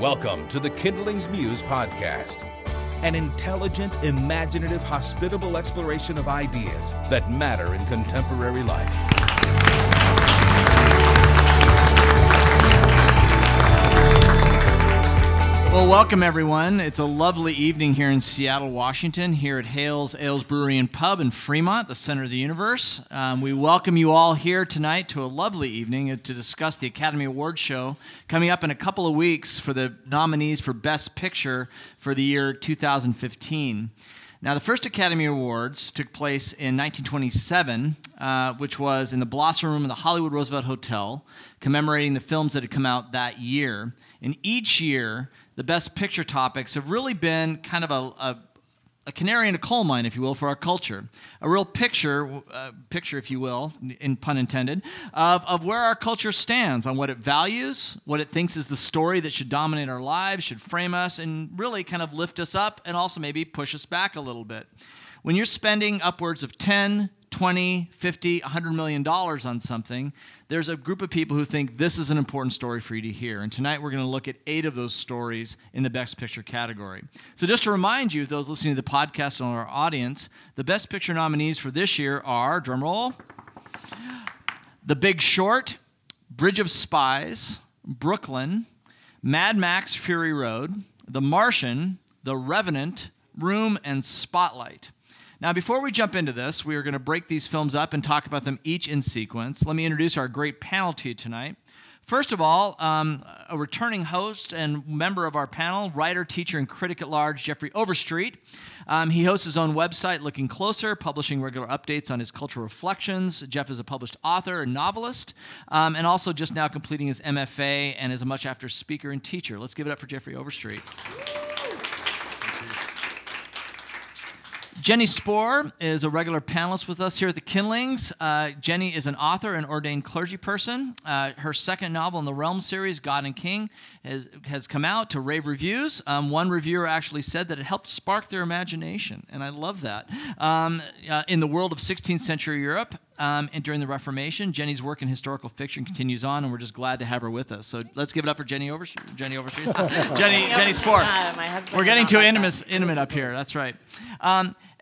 Welcome to the Kindlings Muse podcast, an intelligent, imaginative, hospitable exploration of ideas that matter in contemporary life. Well, welcome everyone. It's a lovely evening here in Seattle, Washington, here at Hales Ales Brewery and Pub in Fremont, the center of the universe. Um, we welcome you all here tonight to a lovely evening to discuss the Academy Award show coming up in a couple of weeks for the nominees for Best Picture for the year 2015. Now, the first Academy Awards took place in 1927, uh, which was in the Blossom Room of the Hollywood Roosevelt Hotel, commemorating the films that had come out that year. And each year, the Best Picture topics have really been kind of a, a, a canary in a coal mine, if you will, for our culture. A real picture, uh, picture, if you will, in pun intended, of, of where our culture stands on what it values, what it thinks is the story that should dominate our lives, should frame us, and really kind of lift us up and also maybe push us back a little bit. When you're spending upwards of 10, 20, 50, 100 million dollars on something, there's a group of people who think this is an important story for you to hear. And tonight we're going to look at eight of those stories in the Best Picture category. So, just to remind you, those listening to the podcast and our audience, the Best Picture nominees for this year are, drumroll, The Big Short, Bridge of Spies, Brooklyn, Mad Max Fury Road, The Martian, The Revenant, Room, and Spotlight. Now, before we jump into this, we are going to break these films up and talk about them each in sequence. Let me introduce our great panel to you tonight. First of all, um, a returning host and member of our panel, writer, teacher, and critic at large, Jeffrey Overstreet. Um, he hosts his own website, Looking Closer, publishing regular updates on his cultural reflections. Jeff is a published author and novelist, um, and also just now completing his MFA and is a much after speaker and teacher. Let's give it up for Jeffrey Overstreet. Jenny Spohr is a regular panelist with us here at the Kindlings. Uh, Jenny is an author and ordained clergy person. Uh, her second novel in the Realm series, God and King, has, has come out to rave reviews. Um, one reviewer actually said that it helped spark their imagination, and I love that. Um, uh, in the world of 16th century Europe, um, and during the Reformation. Jenny's work in historical fiction continues on, and we're just glad to have her with us. So let's give it up for Jenny Overstreet. Jenny Overstreet. Jenny, Jenny Spohr. Uh, my husband we're getting too intimate, intimate up here. That's right.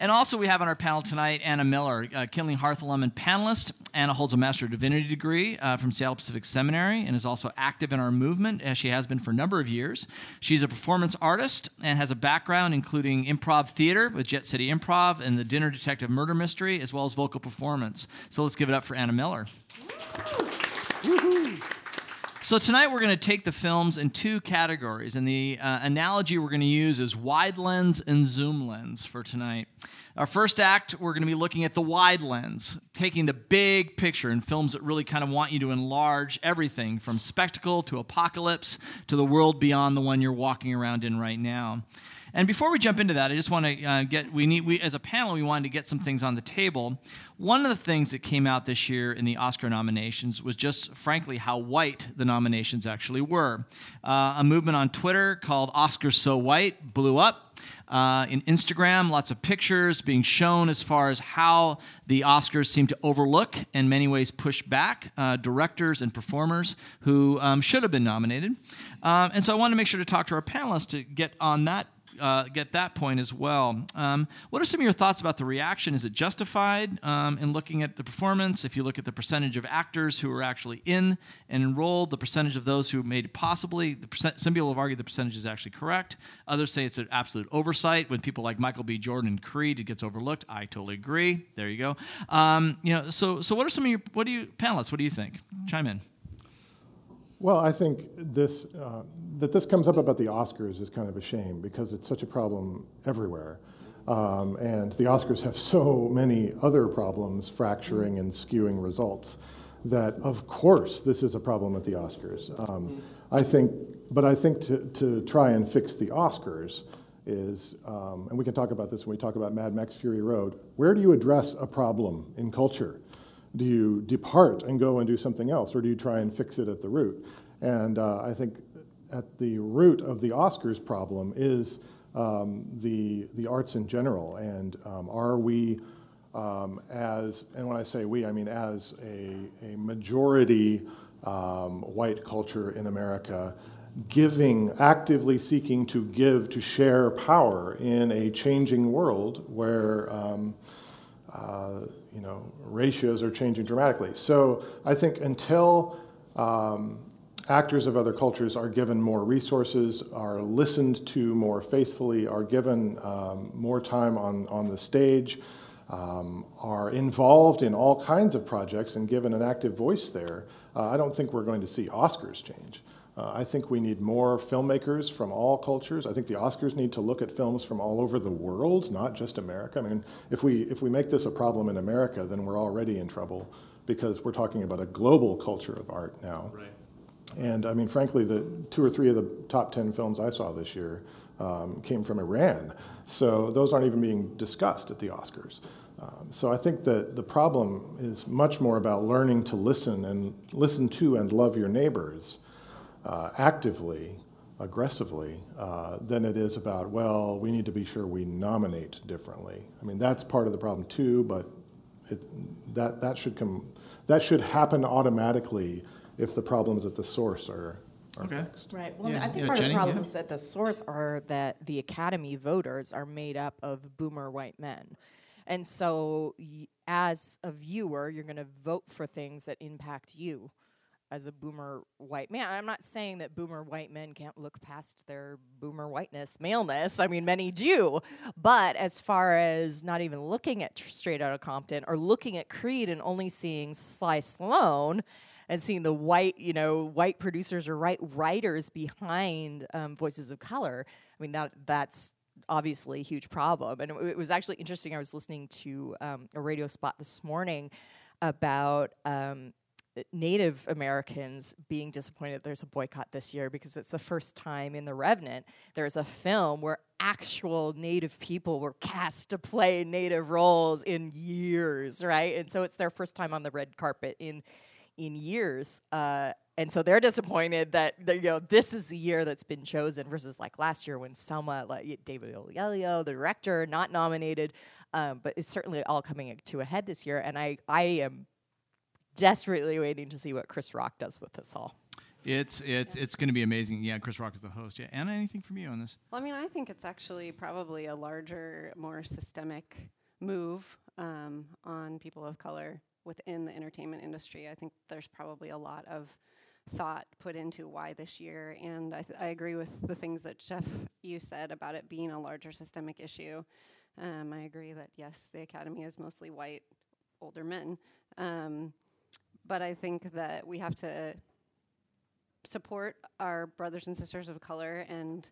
And also, we have on our panel tonight Anna Miller, uh, Kindling Hearth alum and panelist. Anna holds a Master of Divinity degree uh, from Seattle Pacific Seminary and is also active in our movement, as she has been for a number of years. She's a performance artist and has a background including improv theater with Jet City Improv and the Dinner Detective Murder Mystery, as well as vocal performance. So let's give it up for Anna Miller. So tonight we're going to take the films in two categories, and the uh, analogy we're going to use is wide lens and zoom lens for tonight. Our first act, we're going to be looking at the wide lens, taking the big picture in films that really kind of want you to enlarge everything from spectacle to apocalypse to the world beyond the one you're walking around in right now. And before we jump into that, I just want to uh, get we need we as a panel we wanted to get some things on the table. One of the things that came out this year in the Oscar nominations was just frankly how white the nominations actually were. Uh, a movement on Twitter called Oscars So White blew up. Uh, in Instagram, lots of pictures being shown as far as how the Oscars seem to overlook, in many ways, push back uh, directors and performers who um, should have been nominated. Um, and so I wanted to make sure to talk to our panelists to get on that uh, get that point as well. Um, what are some of your thoughts about the reaction? Is it justified um, in looking at the performance? If you look at the percentage of actors who were actually in and enrolled, the percentage of those who made it possibly, percent, some people have argued the percentage is actually correct. Others say it's an absolute oversight. When people like Michael B. Jordan and Creed, it gets overlooked. I totally agree. There you go. Um, you know, so so what are some of your what do you panelists? What do you think? Chime in. Well, I think this, uh, that this comes up about the Oscars is kind of a shame because it's such a problem everywhere. Um, and the Oscars have so many other problems fracturing and skewing results that, of course, this is a problem at the Oscars. Um, I think, but I think to, to try and fix the Oscars is, um, and we can talk about this when we talk about Mad Max Fury Road, where do you address a problem in culture? Do you depart and go and do something else, or do you try and fix it at the root? And uh, I think at the root of the Oscars problem is um, the the arts in general, and um, are we um, as and when I say we, I mean as a, a majority um, white culture in America, giving, actively seeking to give, to share power in a changing world where um, uh, you know ratios are changing dramatically. So I think until um, actors of other cultures are given more resources, are listened to more faithfully, are given um, more time on, on the stage, um, are involved in all kinds of projects and given an active voice there, uh, I don't think we're going to see Oscars change. Uh, I think we need more filmmakers from all cultures. I think the Oscars need to look at films from all over the world, not just America. I mean, if we, if we make this a problem in America, then we're already in trouble because we're talking about a global culture of art now. Right. And I mean, frankly, the two or three of the top 10 films I saw this year um, came from Iran. So those aren't even being discussed at the Oscars. Um, so I think that the problem is much more about learning to listen and listen to and love your neighbors uh, actively, aggressively, uh, than it is about, well, we need to be sure we nominate differently. I mean, that's part of the problem too, but it, that, that, should come, that should happen automatically if the problems at the source are, are okay. fixed. Right. Well, yeah. I think yeah, part Jenny, of the problems yeah. at the source are that the Academy voters are made up of boomer white men. And so, y- as a viewer, you're going to vote for things that impact you as a boomer white man. I'm not saying that boomer white men can't look past their boomer whiteness, maleness. I mean, many do. But as far as not even looking at tr- Straight Outta Compton or looking at Creed and only seeing Sly Stallone and seeing the white, you know, white producers or white writers behind um, Voices of Color, I mean, that that's obviously a huge problem. And it, it was actually interesting. I was listening to um, a radio spot this morning about um, Native Americans being disappointed there's a boycott this year because it's the first time in The Revenant there's a film where actual Native people were cast to play Native roles in years, right? And so it's their first time on the red carpet in in years. Uh, and so they're disappointed that you know this is the year that's been chosen versus like last year when Selma, like David Oyelowo, the director, not nominated. Um, but it's certainly all coming to a head this year, and I I am desperately waiting to see what Chris Rock does with this all. It's it's yeah. it's going to be amazing. Yeah, Chris Rock is the host. Yeah, Anna, anything from you on this? Well, I mean, I think it's actually probably a larger, more systemic move um, on people of color within the entertainment industry. I think there's probably a lot of thought put into why this year, and I, th- I agree with the things that Jeff you said about it being a larger systemic issue. Um, I agree that yes, the Academy is mostly white older men, um, but I think that we have to support our brothers and sisters of color and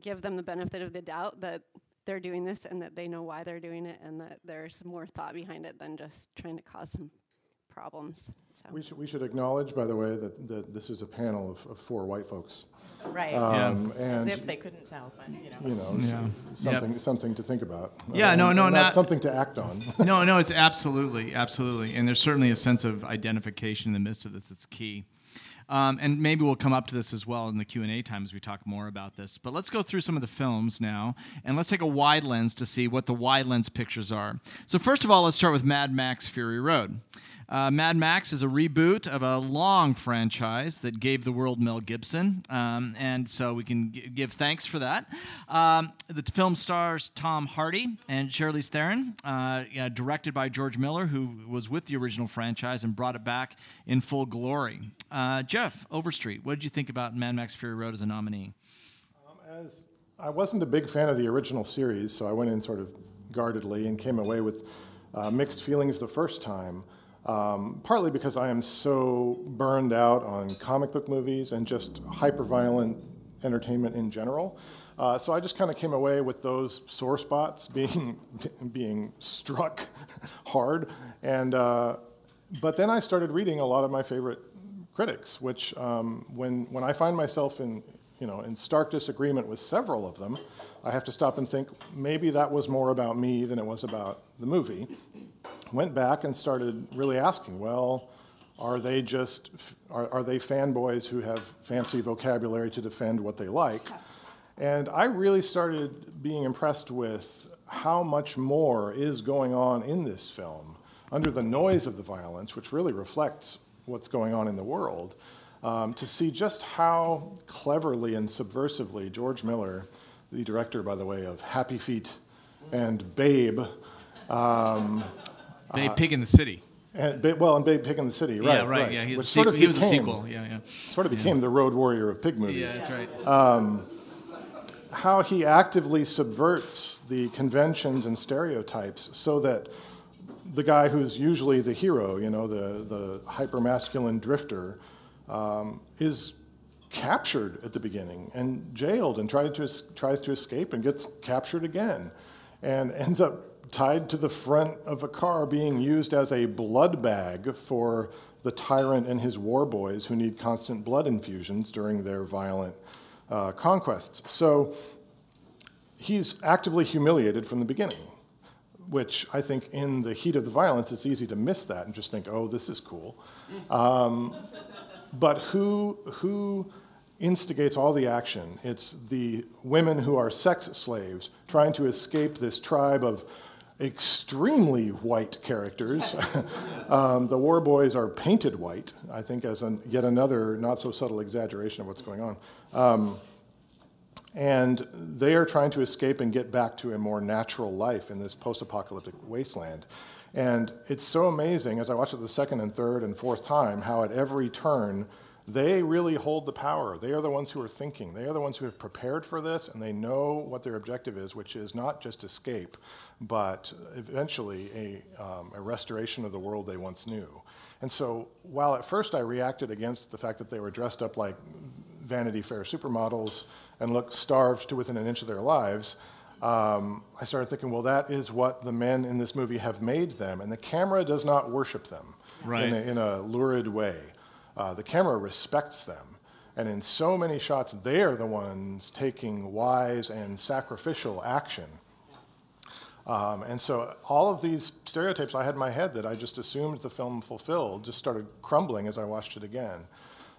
give them the benefit of the doubt that they're doing this and that they know why they're doing it and that there's more thought behind it than just trying to cause some problems. So. We, should, we should acknowledge, by the way, that, that this is a panel of, of four white folks. Right. Um, yeah. As if they couldn't tell, but you know. You know, yeah. something, yep. something to think about. Yeah, uh, no, no, not, not something to act on. no, no, it's absolutely, absolutely. And there's certainly a sense of identification in the midst of this that's key. Um, and maybe we'll come up to this as well in the Q&A time as we talk more about this. But let's go through some of the films now, and let's take a wide lens to see what the wide lens pictures are. So first of all, let's start with Mad Max Fury Road. Uh, Mad Max is a reboot of a long franchise that gave the world Mel Gibson, um, and so we can g- give thanks for that. Um, the film stars Tom Hardy and Charlize Theron, uh, yeah, directed by George Miller, who was with the original franchise and brought it back in full glory. Uh, Jeff Overstreet, what did you think about Mad Max Fury Road as a nominee? Um, as I wasn't a big fan of the original series, so I went in sort of guardedly and came away with uh, mixed feelings the first time. Um, partly because I am so burned out on comic book movies and just hyper-violent entertainment in general. Uh, so I just kind of came away with those sore spots being being struck hard, and uh, but then I started reading a lot of my favorite critics, which um, when when I find myself in you know in stark disagreement with several of them, I have to stop and think maybe that was more about me than it was about the movie. Went back and started really asking, well, are they just are, are they fanboys who have fancy vocabulary to defend what they like? And I really started being impressed with how much more is going on in this film. Under the noise of the violence, which really reflects what's going on in the world. um, to see just how cleverly and subversively George Miller, the director, by the way, of Happy Feet and Babe, um, Babe Pig in the City. and well, and Babe Pig in the City, right? yeah, right. Yeah, he, which was, sort of he was a became- sequel. Yeah, yeah. Sort of became the road warrior of pig movies. Yeah, that's right. how he actively subverts the conventions and stereotypes so that the guy who's usually the hero, you know, the, the hypermasculine drifter, um, is captured at the beginning and jailed and tried to, es- tries to escape and gets captured again and ends up tied to the front of a car being used as a blood bag for the tyrant and his war boys who need constant blood infusions during their violent uh, conquests. So he's actively humiliated from the beginning, which I think in the heat of the violence, it's easy to miss that and just think, oh, this is cool. Um, but who, who instigates all the action? It's the women who are sex slaves trying to escape this tribe of extremely white characters. um, the war boys are painted white, I think, as an, yet another not so subtle exaggeration of what's going on. Um, and they are trying to escape and get back to a more natural life in this post apocalyptic wasteland. And it's so amazing as I watch it the second and third and fourth time how at every turn they really hold the power. They are the ones who are thinking. They are the ones who have prepared for this and they know what their objective is, which is not just escape, but eventually a, um, a restoration of the world they once knew. And so while at first I reacted against the fact that they were dressed up like Vanity Fair supermodels and look starved to within an inch of their lives, um, I started thinking, well, that is what the men in this movie have made them, and the camera does not worship them Right. in, a, in a lurid way. Uh, the camera respects them, and in so many shots, they are the ones taking wise and sacrificial action. Um, and so all of these stereotypes I had in my head that I just assumed the film fulfilled just started crumbling as I watched it again.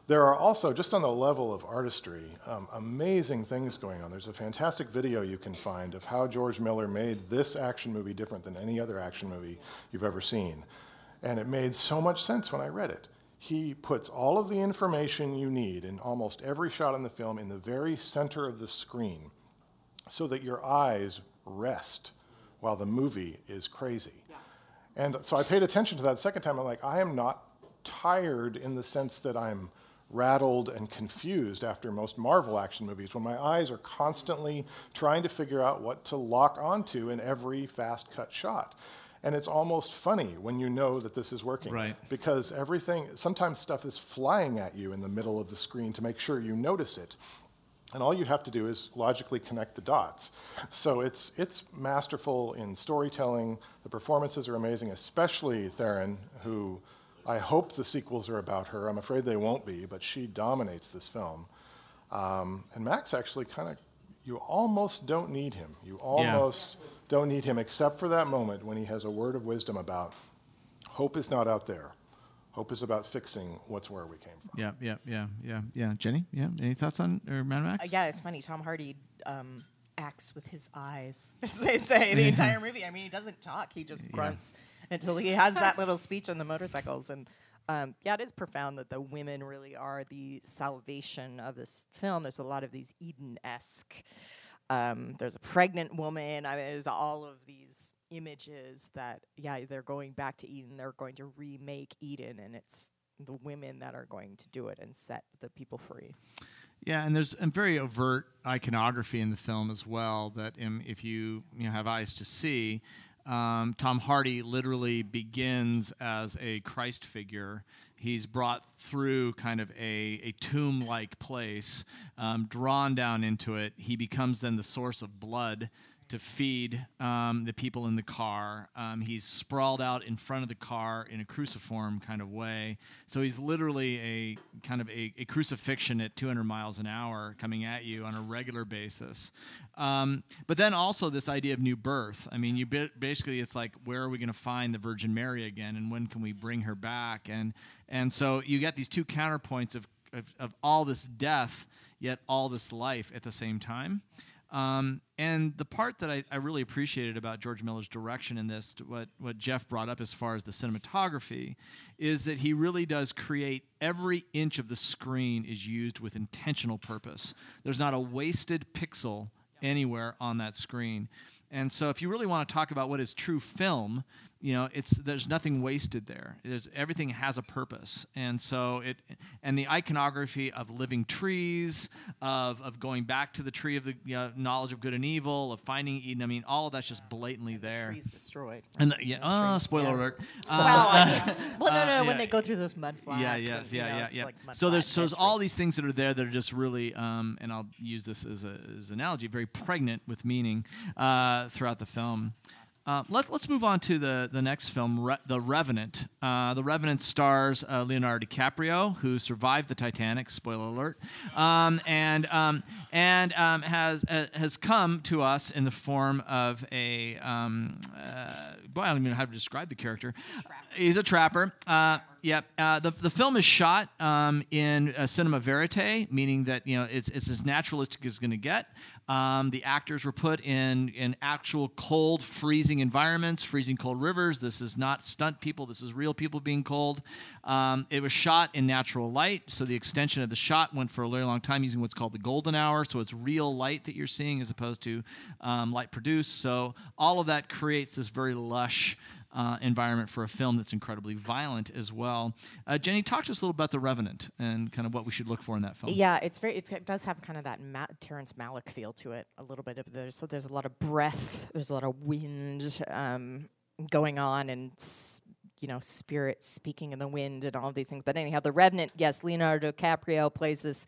There are also, just on the level of artistry, um, amazing things going on. There's a fantastic video you can find of how George Miller made this action movie different than any other action movie you've ever seen. And it made so much sense when I read it. He puts all of the information you need in almost every shot in the film in the very center of the screen so that your eyes rest while the movie is crazy. And so I paid attention to that second time. I'm like, I am not tired in the sense that I'm rattled and confused after most Marvel action movies when my eyes are constantly trying to figure out what to lock onto in every fast cut shot. And it's almost funny when you know that this is working. Right. Because everything, sometimes stuff is flying at you in the middle of the screen to make sure you notice it. And all you have to do is logically connect the dots. So it's, it's masterful in storytelling. The performances are amazing, especially Theron, who I hope the sequels are about her. I'm afraid they won't be, but she dominates this film. Um, and Max actually kind of, you almost don't need him. You almost don't need him, except for that moment when he has a word of wisdom about hope is not out there. Hope is about fixing what's where we came from. Yeah, yeah, yeah, yeah, yeah. Jenny, yeah. Any thoughts on or Mad Max? Uh, yeah, it's funny. Tom Hardy um, acts with his eyes, as they say the entire movie. I mean, he doesn't talk; he just grunts until he has that little speech on the motorcycles. And um, yeah, it is profound that the women really are the salvation of this film. There's a lot of these Eden-esque. Um, there's a pregnant woman. I mean, there's all of these images that yeah, they're going back to Eden. They're going to remake Eden, and it's the women that are going to do it and set the people free. Yeah, and there's a very overt iconography in the film as well. That um, if you you know, have eyes to see, um, Tom Hardy literally begins as a Christ figure. He's brought through kind of a, a tomb like place, um, drawn down into it. He becomes then the source of blood to feed um, the people in the car. Um, he's sprawled out in front of the car in a cruciform kind of way. So he's literally a kind of a, a crucifixion at 200 miles an hour coming at you on a regular basis. Um, but then also this idea of new birth. I mean, you ba- basically it's like where are we going to find the Virgin Mary again, and when can we bring her back? And and so you get these two counterpoints of of, of all this death, yet all this life at the same time. Um, and the part that I, I, really appreciated about George Miller's direction in this, what, what Jeff brought up as far as the cinematography, is that he really does create every inch of the screen is used with intentional purpose. There's not a wasted pixel anywhere on that screen. And so, if you really want to talk about what is true film, you know it's there's nothing wasted there. There's everything has a purpose. And so it and the iconography of living trees of of going back to the tree of the you know, knowledge of good and evil of finding eden i mean all of that's just blatantly and there. the trees destroyed and the, yeah oh spoiler yeah. alert. Uh, well, well no no, no uh, when they go through those mud flats yeah yes yeah yeah yeah, Like so there's so there's all these things that are there that are just really um, and i'll use this as, a, as an analogy very pregnant with meaning uh, throughout the film uh, let, us move on to the, the next film, Re- The Revenant. Uh, the Revenant stars uh, Leonardo DiCaprio, who survived the Titanic, spoiler alert, um, and, um, and um, has, uh, has come to us in the form of a, um, uh, boy, I don't even know how to describe the character. He's a trapper. Uh, yep. Uh, the, the film is shot um, in cinema verite, meaning that you know it's, it's as naturalistic as it's going to get. Um, the actors were put in in actual cold, freezing environments, freezing cold rivers. This is not stunt people. This is real people being cold. Um, it was shot in natural light, so the extension of the shot went for a very long time using what's called the golden hour. So it's real light that you're seeing as opposed to um, light produced. So all of that creates this very lush uh, environment for a film that's incredibly violent as well. Uh, Jenny, talk to us a little about The Revenant and kind of what we should look for in that film. Yeah, it's very. It does have kind of that Ma- Terrence Malick feel to it a little bit. Of there's there's a lot of breath. There's a lot of wind um, going on and. you know, spirit speaking in the wind and all of these things. But anyhow, The Revenant, yes, Leonardo DiCaprio plays this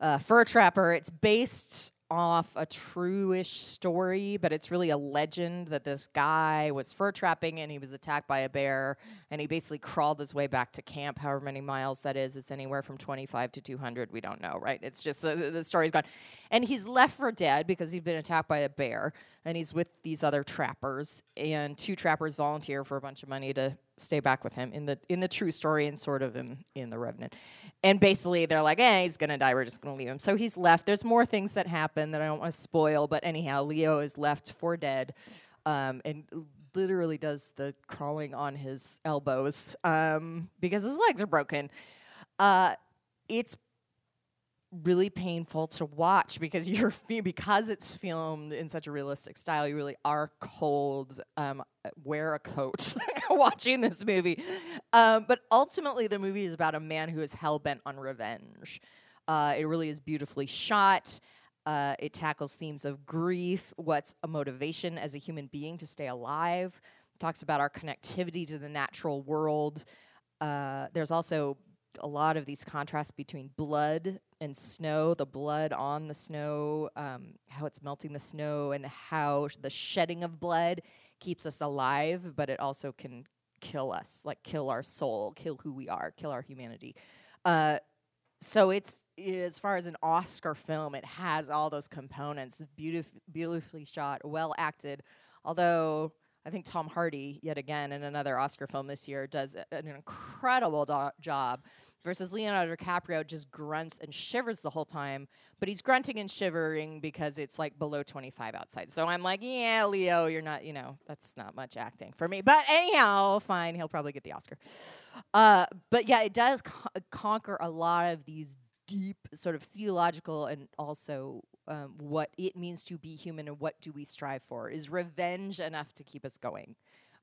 uh, fur trapper. It's based off a true-ish story, but it's really a legend that this guy was fur trapping and he was attacked by a bear and he basically crawled his way back to camp, however many miles that is. It's anywhere from 25 to 200. We don't know, right? It's just uh, the story's gone. And he's left for dead because he'd been attacked by a bear and he's with these other trappers and two trappers volunteer for a bunch of money to stay back with him in the in the true story and sort of in in the revenant. And basically they're like eh he's gonna die. We're just gonna leave him. So he's left. There's more things that happen that i don't want to spoil but anyhow leo is left for dead um, and literally does the crawling on his elbows um, because his legs are broken. Uh, it's really painful to watch because you're because it's filmed in such a realistic style. You really are cold. Um, wear a coat watching this movie, um, but ultimately the movie is about a man who is hell bent on revenge. Uh, it really is beautifully shot. Uh, it tackles themes of grief, what's a motivation as a human being to stay alive. Talks about our connectivity to the natural world. Uh, there's also a lot of these contrasts between blood and snow, the blood on the snow, um, how it's melting the snow, and how sh- the shedding of blood keeps us alive, but it also can kill us, like kill our soul, kill who we are, kill our humanity. Uh, so it's as far as an Oscar film, it has all those components, beautif- beautifully shot, well acted. Although I think Tom Hardy, yet again in another Oscar film this year, does an incredible do- job versus Leonardo DiCaprio just grunts and shivers the whole time, but he's grunting and shivering because it's like below 25 outside. So I'm like, yeah, Leo, you're not, you know, that's not much acting for me. But anyhow, fine, he'll probably get the Oscar. Uh, but yeah, it does co- conquer a lot of these deep sort of theological and also um, what it means to be human and what do we strive for. Is revenge enough to keep us going?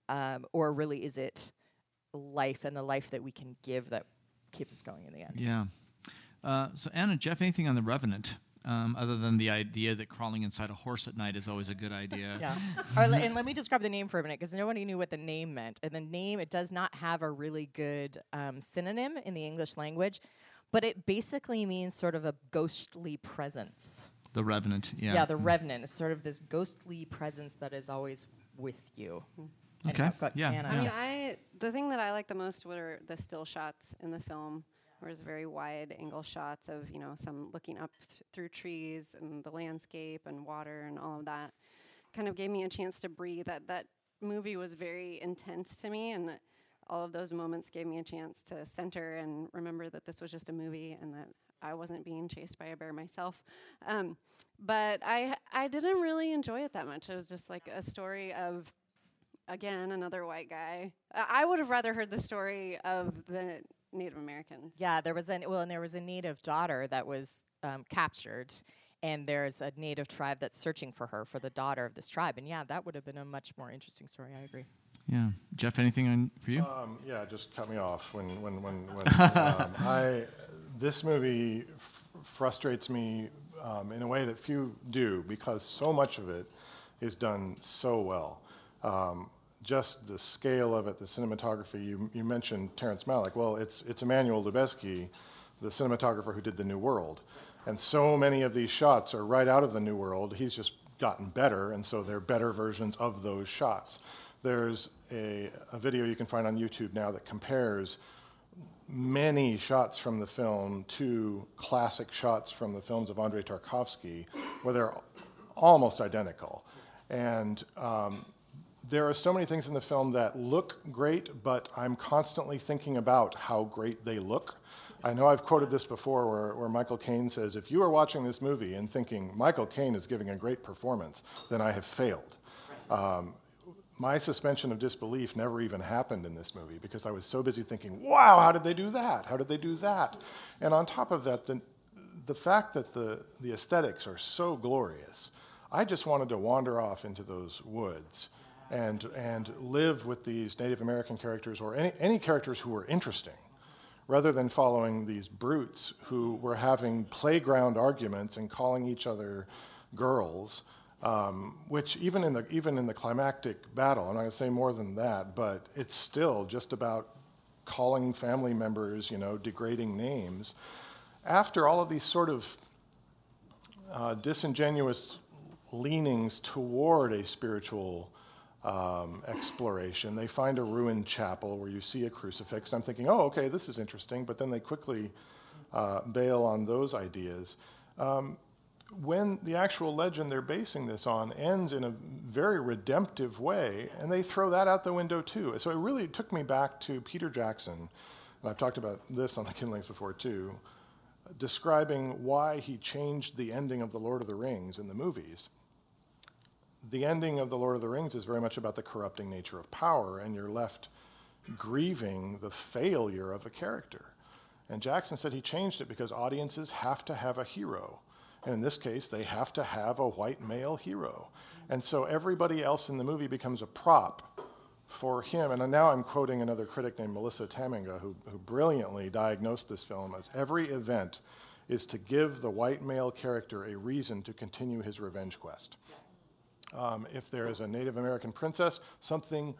Um, or really is it life and the life that we can give that keeps us going in the end. Yeah. Uh, so Anna, Jeff, anything on the Revenant? Um, other than the idea that crawling inside a horse at night is always a good idea. Yeah. and let me describe the name for a minute because nobody knew what the name meant. And the name, it does not have a really good um, synonym in the English language, but it basically means sort of a ghostly presence. The Revenant, yeah. Yeah, the Revenant is sort of this ghostly presence that is always with you. Mm. Okay. Yeah. yeah. I mean, I the thing that I like the most were the still shots in the film, where it's very wide angle shots of you know some looking up th- through trees and the landscape and water and all of that. Kind of gave me a chance to breathe. That that movie was very intense to me, and all of those moments gave me a chance to center and remember that this was just a movie and that I wasn't being chased by a bear myself. Um, but I I didn't really enjoy it that much. It was just like a story of again another white guy. I would have rather heard the story of the Native Americans. Yeah, there was an well, and there was a native daughter that was um, captured, and there's a native tribe that's searching for her for the daughter of this tribe. And yeah, that would have been a much more interesting story. I agree. Yeah, Jeff, anything on for you? Um, yeah, just cut me off when when when, when um, I this movie f- frustrates me um, in a way that few do because so much of it is done so well. Um, just the scale of it, the cinematography. You, you mentioned Terrence Malick. Well, it's it's Emmanuel Lubezki, the cinematographer who did The New World, and so many of these shots are right out of The New World. He's just gotten better, and so they're better versions of those shots. There's a, a video you can find on YouTube now that compares many shots from the film to classic shots from the films of Andrei Tarkovsky, where they're almost identical. And um, there are so many things in the film that look great, but I'm constantly thinking about how great they look. I know I've quoted this before where, where Michael Caine says, if you are watching this movie and thinking Michael Caine is giving a great performance, then I have failed. Um, my suspension of disbelief never even happened in this movie because I was so busy thinking, wow, how did they do that? How did they do that? And on top of that, the, the fact that the, the aesthetics are so glorious, I just wanted to wander off into those woods and, and live with these Native American characters or any, any characters who were interesting rather than following these brutes who were having playground arguments and calling each other girls um, which even in the even in the climactic battle, and I'm not going to say more than that, but it's still just about calling family members, you know, degrading names. After all of these sort of uh, disingenuous leanings toward a spiritual um, exploration, they find a ruined chapel where you see a crucifix. And I'm thinking, oh, okay, this is interesting, but then they quickly uh, bail on those ideas. Um, when the actual legend they're basing this on ends in a very redemptive way, and they throw that out the window too. So it really took me back to Peter Jackson, and I've talked about this on the Kindlings before too, describing why he changed the ending of The Lord of the Rings in the movies. The ending of The Lord of the Rings is very much about the corrupting nature of power, and you're left grieving the failure of a character. And Jackson said he changed it because audiences have to have a hero and in this case, they have to have a white male hero. And so everybody else in the movie becomes a prop for him. And now I'm quoting another critic named Melissa Tamminga, who, who brilliantly diagnosed this film as every event is to give the white male character a reason to continue his revenge quest. Um, if there is a Native American princess, something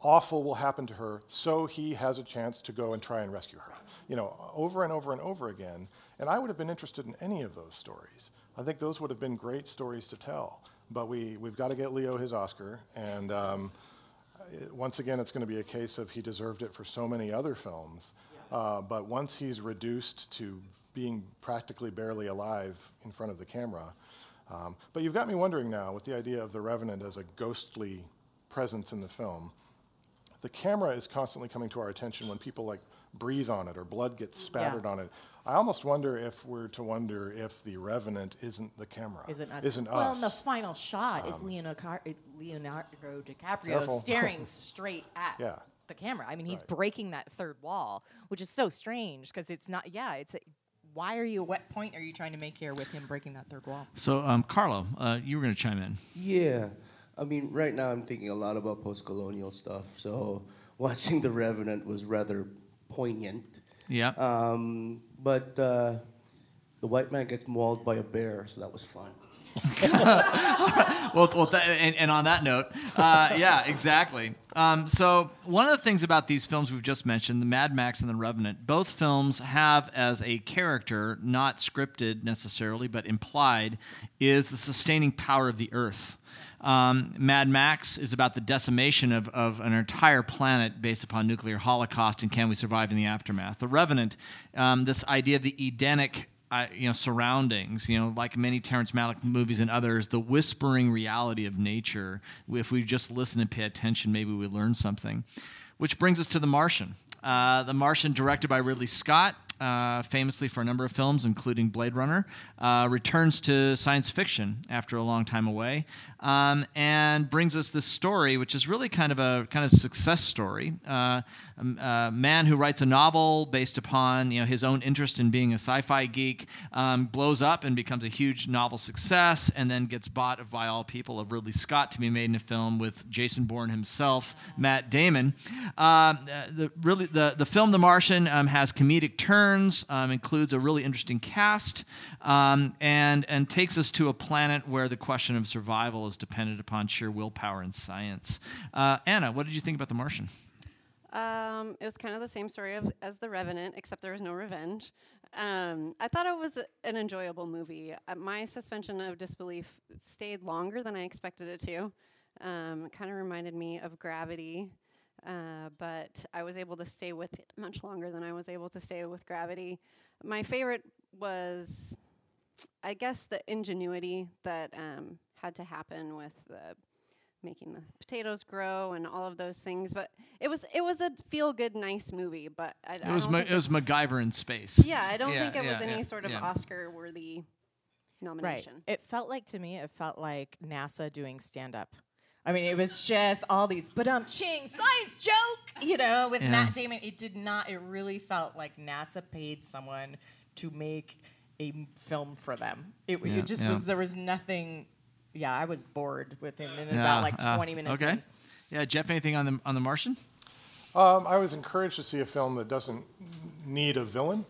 awful will happen to her, so he has a chance to go and try and rescue her. You know, over and over and over again. And I would have been interested in any of those stories. I think those would have been great stories to tell. But we, we've got to get Leo his Oscar. And um, it, once again, it's going to be a case of he deserved it for so many other films. Uh, but once he's reduced to being practically barely alive in front of the camera. Um, but you've got me wondering now with the idea of the Revenant as a ghostly presence in the film. The camera is constantly coming to our attention when people like breathe on it or blood gets spattered yeah. on it. I almost wonder if we're to wonder if the revenant isn't the camera. Isn't us. Isn't well, us. and the final shot um, is Leonardo, Leonardo DiCaprio careful. staring straight at yeah. the camera. I mean, he's right. breaking that third wall, which is so strange because it's not. Yeah, it's. A, why are you? What point are you trying to make here with him breaking that third wall? So, um, Carlo, uh, you were going to chime in. Yeah, I mean, right now I'm thinking a lot about post-colonial stuff. So, watching The Revenant was rather poignant. Yeah. Um, but uh, the white man gets mauled by a bear, so that was fun. well, well th- and, and, on that note, uh, yeah, exactly. Um, so, one of the things about these films we've just mentioned, the Mad Max and the Revenant, both films have as a character, not scripted necessarily, but implied, is the sustaining power of the earth. Um, Mad Max is about the decimation of, of an entire planet based upon nuclear holocaust and can we survive in the aftermath. The Revenant, um, this idea of the Edenic uh, you know surroundings you know like many terrence malick movies and others the whispering reality of nature if we just listen and pay attention maybe we learn something which brings us to The Martian. Uh, the Martian, directed by Ridley Scott, uh, famously for a number of films, including Blade Runner, uh, returns to science fiction after a long time away, um, and brings us this story, which is really kind of a kind of success story. Uh, a, man who writes a novel based upon you know his own interest in being a sci-fi geek um, blows up and becomes a huge novel success, and then gets bought by all people of Ridley Scott to be made in a film with Jason Bourne himself, Matt Damon. Um, the really the the film The Martian um, has comedic turns, um, includes a really interesting cast, um, and and takes us to a planet where the question of survival is dependent upon sheer willpower and science. Uh, Anna, what did you think about The Martian? Um, it was kind of the same story of, as The Revenant, except there was no revenge. Um, I thought it was an enjoyable movie. Uh, my suspension of disbelief stayed longer than I expected it to. Um, kind of reminded me of Gravity, uh, but I was able to stay with it much longer than I was able to stay with Gravity. My favorite was, I guess, the ingenuity that um, had to happen with the making the potatoes grow and all of those things. But it was it was a feel good, nice movie. But I, it I was don't Ma- it was it's- MacGyver in space. Yeah, I don't Yeah, think it was yeah, any yeah, sort of yeah. Oscar worthy nomination. Right. It felt like to me, it felt like NASA doing stand up. I mean, it was just all these but um ching science joke, you know, with Yeah. Matt Damon. It did not. It really felt like NASA paid someone to make a film for them. It, Yeah, it just yeah. was. There was nothing. Yeah, I was bored with him in Yeah, about like uh, 20 minutes. Okay. in. Yeah, Jeff, anything on the on the Martian? Um, I was encouraged to see a film that doesn't need a villain.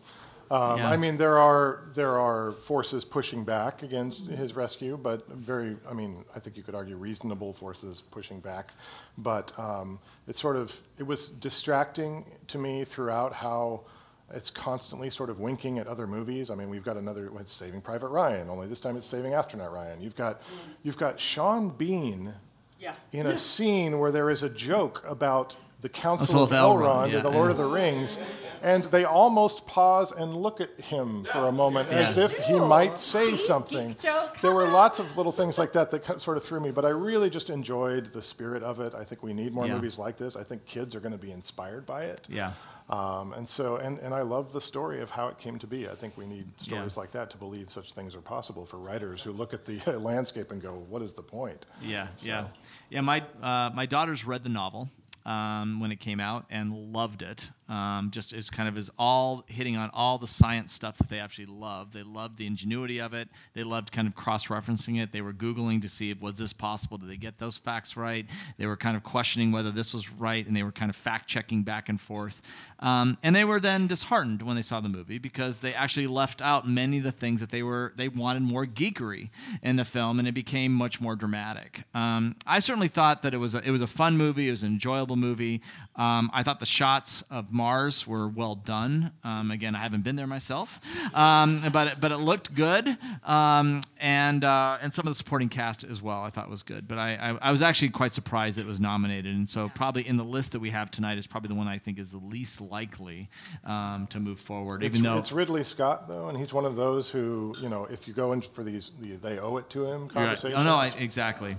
Um, Yeah. I mean, there are there are forces pushing back against his rescue, but very, I mean, I think you could argue reasonable forces pushing back. But um, it's sort of it was distracting to me throughout how it's constantly sort of winking at other movies. I mean, we've got another it's Saving Private Ryan, only this time it's Saving Astronaut Ryan. You've got you've got Sean Bean Yeah. in a scene where there is a joke about the Council Council of of Elrond Elrond, or the Lord yeah. of the Rings, and they almost pause and look at him for a moment as if he might say something. There were lots of little things like that that sort of threw me, but I really just enjoyed the spirit of it. I think we need more Yeah. movies like this. I think kids are going to be inspired by it. Yeah. Um, and so, and, and I love the story of how it came to be. I think we need stories like that to believe such things are possible for writers who look at the landscape and go, "What is the point?" Yeah, So- yeah, yeah. My uh, my daughters read the novel um, when it came out and loved it. Um, just as kind of is all hitting on all the science stuff that they actually love. They loved the ingenuity of it. They loved kind of cross-referencing it. They were googling to see if was this possible. Did they get those facts right? They were kind of questioning whether this was right, and they were kind of fact-checking back and forth. Um, and they were then disheartened when they saw the movie because they actually left out many of the things that they were they wanted more geekery in the film, and it became much more dramatic. Um, I certainly thought that it was a, it was a fun movie. It was an enjoyable movie. Um, I thought the shots of Mars were well done. Um, again, I haven't been there myself, um, but it, but it looked good, um, and uh, and some of the supporting cast as well. I thought was good. But I, I I was actually quite surprised that it was nominated, and so probably in the list that we have tonight is probably the one I think is the least likely um, to move forward. It's, even though it's Ridley Scott, though, and he's one of those who, you know, if you go in for these, the, they owe it to him Right. conversations. Oh no, I, exactly.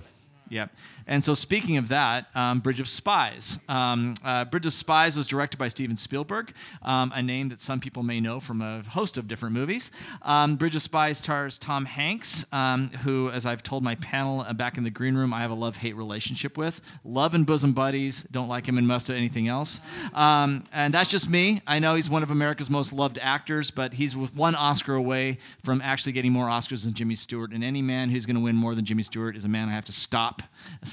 Yep. And so, speaking of that, um, Bridge of Spies. Um, uh, Bridge of Spies was directed by Steven Spielberg, um, a name that some people may know from a host of different movies. Um, Bridge of Spies stars Tom Hanks, um, who, as I've told my panel uh, back in the green room, I have a love hate relationship with. Love and bosom buddies, don't like him in most of anything else. Um, and that's just me. I know he's one of America's most loved actors, but he's with one Oscar away from actually getting more Oscars than Jimmy Stewart. And any man who's going to win more than Jimmy Stewart is a man I have to stop.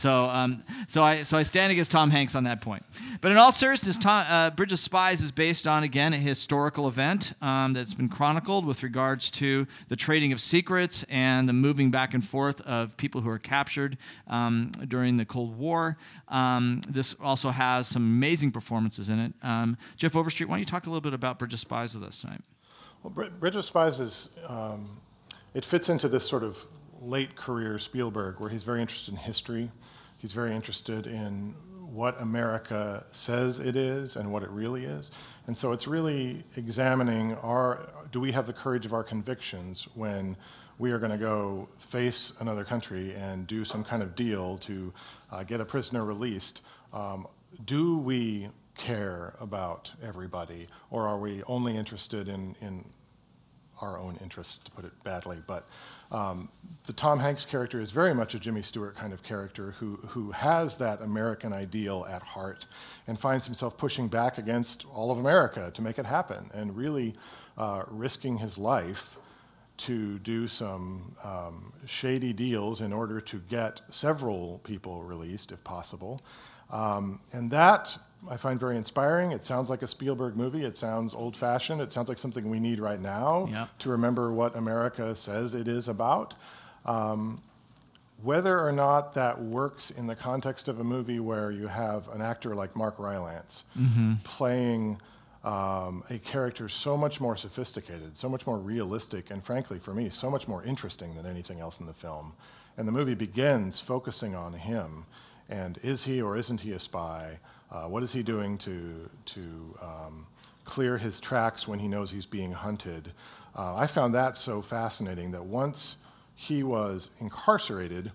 So, um, so I so I stand against Tom Hanks on that point. But in all seriousness, Tom, uh, Bridge of Spies is based on again a historical event um, that's been chronicled with regards to the trading of secrets and the moving back and forth of people who are captured um, during the Cold War. Um, this also has some amazing performances in it. Um, Jeff Overstreet, why don't you talk a little bit about Bridge of Spies with us tonight? Well, Bridge of Spies is, um, it fits into this sort of late career Spielberg, where he's very interested in history. He's very interested in what America says it is and what it really is. And so it's really examining our, do we have the courage of our convictions when we are going to go face another country and do some kind of deal to uh, get a prisoner released? Um, do we care about everybody, or are we only interested in, in our own interests, to put it badly? But um, the Tom Hanks character is very much a Jimmy Stewart kind of character who, who has that American ideal at heart and finds himself pushing back against all of America to make it happen and really uh, risking his life to do some um, shady deals in order to get several people released, if possible. Um, and that I find very inspiring. It sounds like a Spielberg movie. It sounds old fashioned. It sounds like something we need right now yep. to remember what America says it is about. Um, whether or not that works in the context of a movie where you have an actor like Mark Rylance mm-hmm. playing um, a character so much more sophisticated, so much more realistic, and frankly, for me, so much more interesting than anything else in the film. And the movie begins focusing on him and is he or isn't he a spy? Uh, what is he doing to, to um, clear his tracks when he knows he's being hunted? Uh, I found that so fascinating that once he was incarcerated,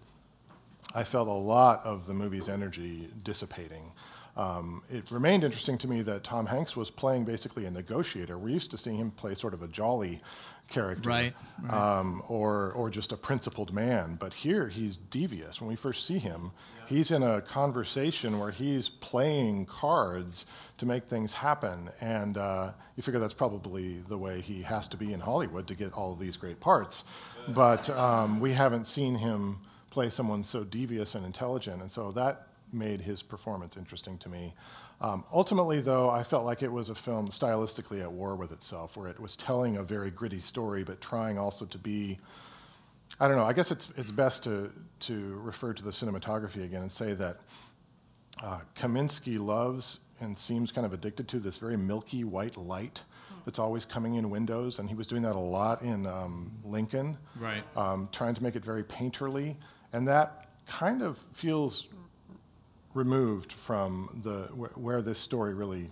I felt a lot of the movie's energy dissipating. Um, it remained interesting to me that Tom Hanks was playing basically a negotiator. We're used to seeing him play sort of a jolly character, right, right. Um, or or just a principled man. But here he's devious. When we first see him, yeah. he's in a conversation where he's playing cards to make things happen, and uh, you figure that's probably the way he has to be in Hollywood to get all of these great parts. But um, we haven't seen him play someone so devious and intelligent, and so that made his performance interesting to me. Um, ultimately, though, I felt like it was a film stylistically at war with itself, where it was telling a very gritty story, but trying also to be. I don't know. I guess it's it's best to to refer to the cinematography again and say that uh, Kaminski loves and seems kind of addicted to this very milky white light that's always coming in windows, and he was doing that a lot in um, Lincoln, right? Um, trying to make it very painterly, and that kind of feels removed from the where, where this story really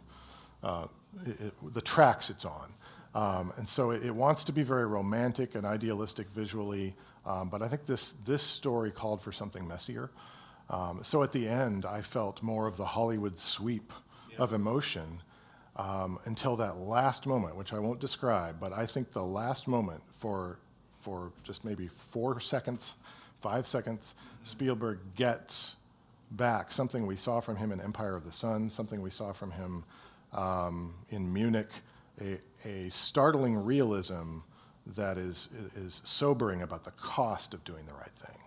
uh, it, the tracks it's on. Um, and so it, it, wants to be very romantic and idealistic visually, um, but I think this this story called for something messier. Um, so at the end, I felt more of the Hollywood sweep yeah. of emotion um, until that last moment, which I won't describe, but I think the last moment for for just maybe four seconds, five seconds, mm-hmm. Spielberg gets back, something we saw from him in Empire of the Sun, something we saw from him um, in Munich, a, a, startling realism that is, is sobering about the cost of doing the right thing.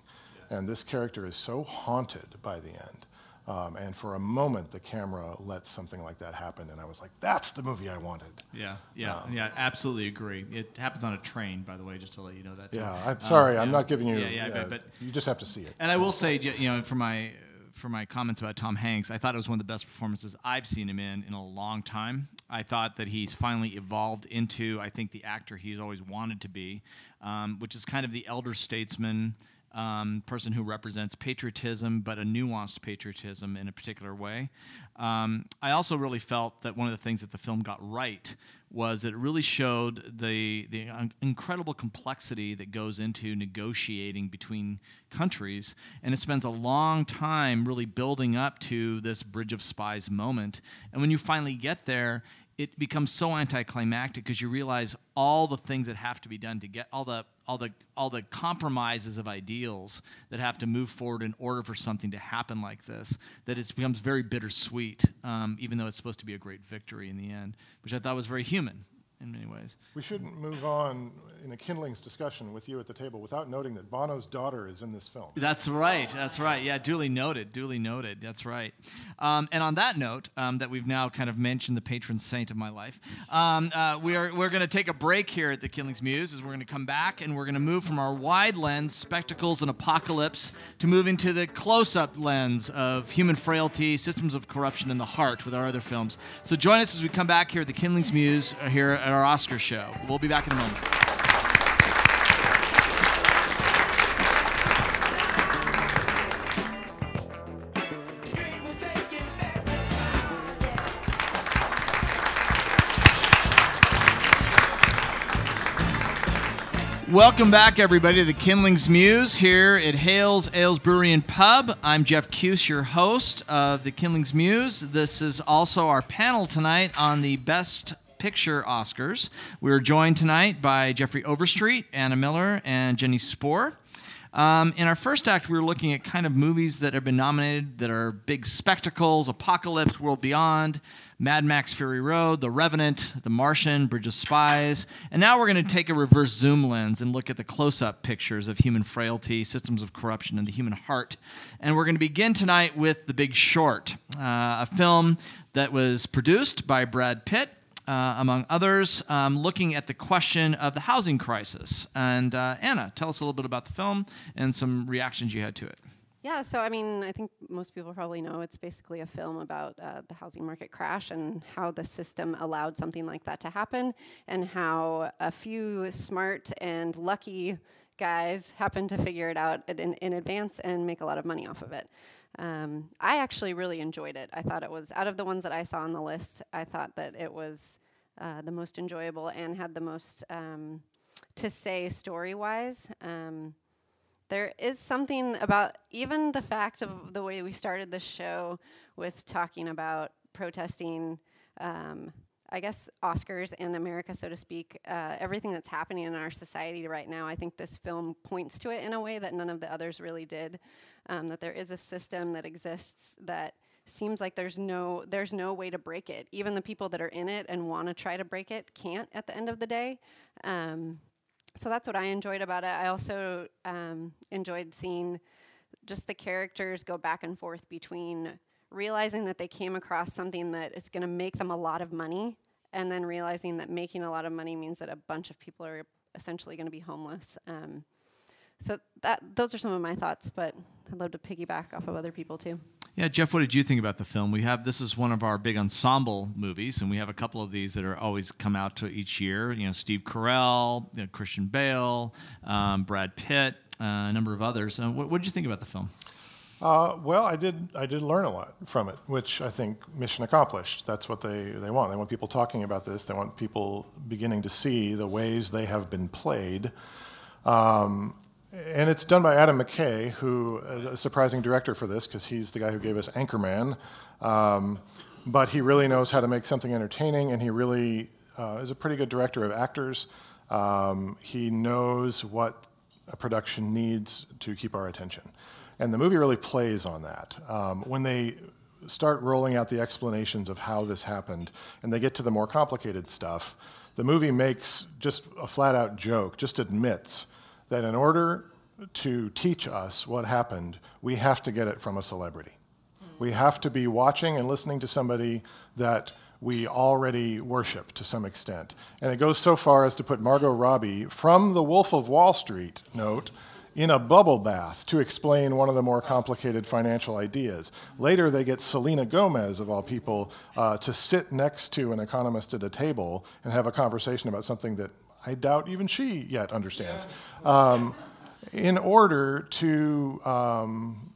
Yeah. And this character is so haunted by the end. Um, and for a moment, the camera lets something like that happen, and I was like, "That's the movie I wanted." Yeah, yeah, um, yeah. Absolutely agree. It happens on a train, by the way, just to let you know that. Yeah, I'm sorry, um, I'm yeah, not giving you. Yeah, yeah, but, but, you just have to see it. And I will say, you know, for my for my comments about Tom Hanks, I thought it was one of the best performances I've seen him in in a long time. I thought that he's finally evolved into, I think, the actor he's always wanted to be, um, which is kind of the elder statesman um, person who represents patriotism, but a nuanced patriotism in a particular way. Um, I also really felt that one of the things that the film got right was that it really showed the the incredible complexity that goes into negotiating between countries, and it spends a long time really building up to this bridge of spies moment. And when you finally get there, it becomes so anticlimactic because you realize all the things that have to be done to get all the all the all the compromises of ideals that have to move forward in order for something to happen like this that it becomes very bittersweet um, even though it's supposed to be a great victory in the end which i thought was very human in many ways. We shouldn't move on in a kindlings discussion with you at the table without noting that Bono's daughter is in this film. That's right. That's right. Yeah, duly noted. Duly noted. That's right. Um, and on that note, um, that we've now kind of mentioned the patron saint of my life, um, uh, we are we're going to take a break here at the Kindlings Muse. As we're going to come back and we're going to move from our wide lens spectacles and apocalypse to move into the close-up lens of human frailty, systems of corruption, and the heart with our other films. So join us as we come back here at the Kindlings Muse uh, here at our Oscar show. We'll be back in a moment. Welcome back, everybody, to the Kindlings Muse here at Hales Ales Brewery and Pub. I'm Jeff Keuss, your host of the Kindlings Muse. This is also our panel tonight on the Best Picture Oscars. We're joined tonight by Jeffrey Overstreet, Anna Miller, and Jenny Spohr. Um, in our first act, we were looking at kind of movies that have been nominated that are big spectacles Apocalypse, World Beyond, Mad Max Fury Road, The Revenant, The Martian, Bridge of Spies. And now we're going to take a reverse zoom lens and look at the close up pictures of human frailty, systems of corruption, and the human heart. And we're going to begin tonight with The Big Short, uh, a film that was produced by Brad Pitt. Uh, among others, um, looking at the question of the housing crisis. And uh, Anna, tell us a little bit about the film and some reactions you had to it. Yeah, so I mean, I think most people probably know it's basically a film about uh, the housing market crash and how the system allowed something like that to happen, and how a few smart and lucky guys happened to figure it out in, in advance and make a lot of money off of it. Um, I actually really enjoyed it. I thought it was, out of the ones that I saw on the list, I thought that it was uh, the most enjoyable and had the most um, to say story wise. Um, there is something about even the fact of the way we started the show with talking about protesting, um, I guess, Oscars in America, so to speak, uh, everything that's happening in our society right now. I think this film points to it in a way that none of the others really did. Um, that there is a system that exists that seems like there's no there's no way to break it. Even the people that are in it and want to try to break it can't at the end of the day. Um, so that's what I enjoyed about it. I also um, enjoyed seeing just the characters go back and forth between realizing that they came across something that is going to make them a lot of money, and then realizing that making a lot of money means that a bunch of people are essentially going to be homeless. Um, so that those are some of my thoughts, but I'd love to piggyback off of other people too. Yeah, Jeff, what did you think about the film? We have this is one of our big ensemble movies, and we have a couple of these that are always come out to each year. You know, Steve Carell, you know, Christian Bale, um, Brad Pitt, uh, a number of others. Uh, what did you think about the film? Uh, well, I did. I did learn a lot from it, which I think mission accomplished. That's what they, they want. They want people talking about this. They want people beginning to see the ways they have been played. Um, and it's done by Adam McKay, who is a surprising director for this because he's the guy who gave us Anchorman. Um, but he really knows how to make something entertaining, and he really uh, is a pretty good director of actors. Um, he knows what a production needs to keep our attention. And the movie really plays on that. Um, when they start rolling out the explanations of how this happened and they get to the more complicated stuff, the movie makes just a flat out joke, just admits that in order to teach us what happened, we have to get it from a celebrity. We have to be watching and listening to somebody that we already worship to some extent. And it goes so far as to put Margot Robbie from the Wolf of Wall Street note in a bubble bath to explain one of the more complicated financial ideas. Later, they get Selena Gomez, of all people, uh, to sit next to an economist at a table and have a conversation about something that I doubt even she yet understands, um, in order to um,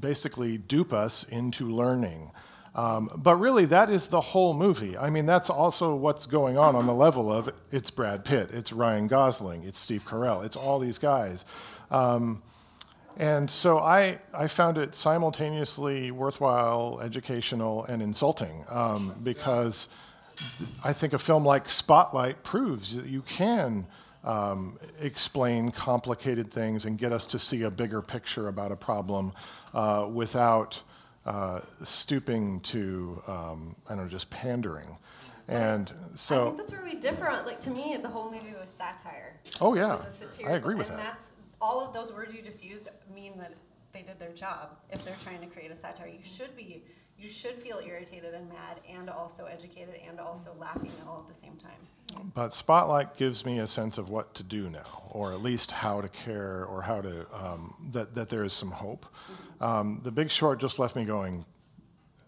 basically dupe us into learning. Um, but really, that is the whole movie. I mean, that's also what's going on on the level of it's Brad Pitt, it's Ryan Gosling, it's Steve Carell, it's all these guys. Um, and so I, I found it simultaneously worthwhile, educational, and insulting um, because I think a film like Spotlight proves that you can um, explain complicated things and get us to see a bigger picture about a problem uh, without uh, stooping to, um, I don't know, just pandering. And so. I think that's where we differ. Like, to me, the whole movie was satire. Oh, yeah. I agree with that. and that. That's, all of those words you just used mean that they did their job. If they're trying to create a satire, you should be you should feel irritated and mad and also educated and also laughing all at the same time. But Spotlight gives me a sense of what to do now, or at least how to care, or how to, um, that, that there is some hope. Um, the Big Short just left me going,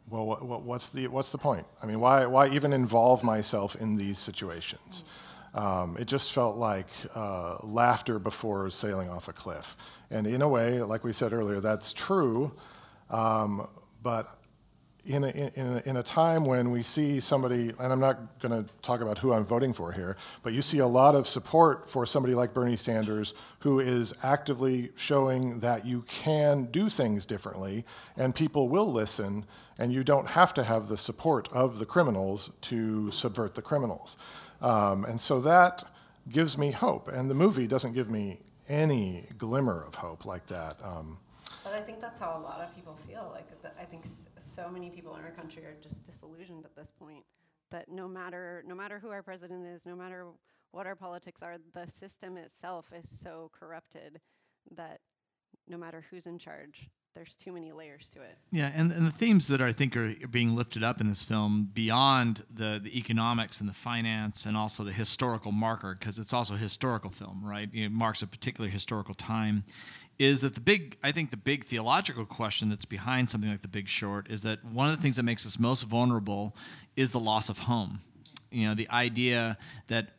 well, what, what, what's, the, what's the point? I mean, why, why even involve myself in these situations? Um, it just felt like uh, laughter before sailing off a cliff. And in a way, like we said earlier, that's true. Um, but in a, in, a, in a time when we see somebody, and I'm not going to talk about who I'm voting for here, but you see a lot of support for somebody like Bernie Sanders who is actively showing that you can do things differently and people will listen and you don't have to have the support of the criminals to subvert the criminals. Um, and so that gives me hope. And the movie doesn't give me any glimmer of hope like that. Um, but I think that's how a lot of people feel. Like I think so many people in our country are just disillusioned at this point. That no matter no matter who our president is, no matter what our politics are, the system itself is so corrupted that no matter who's in charge, there's too many layers to it. Yeah, and, and the themes that I think are being lifted up in this film beyond the, the economics and the finance and also the historical marker, because it's also a historical film, right? It marks a particular historical time. Is that the big, I think the big theological question that's behind something like The Big Short is that one of the things that makes us most vulnerable is the loss of home. You know, the idea that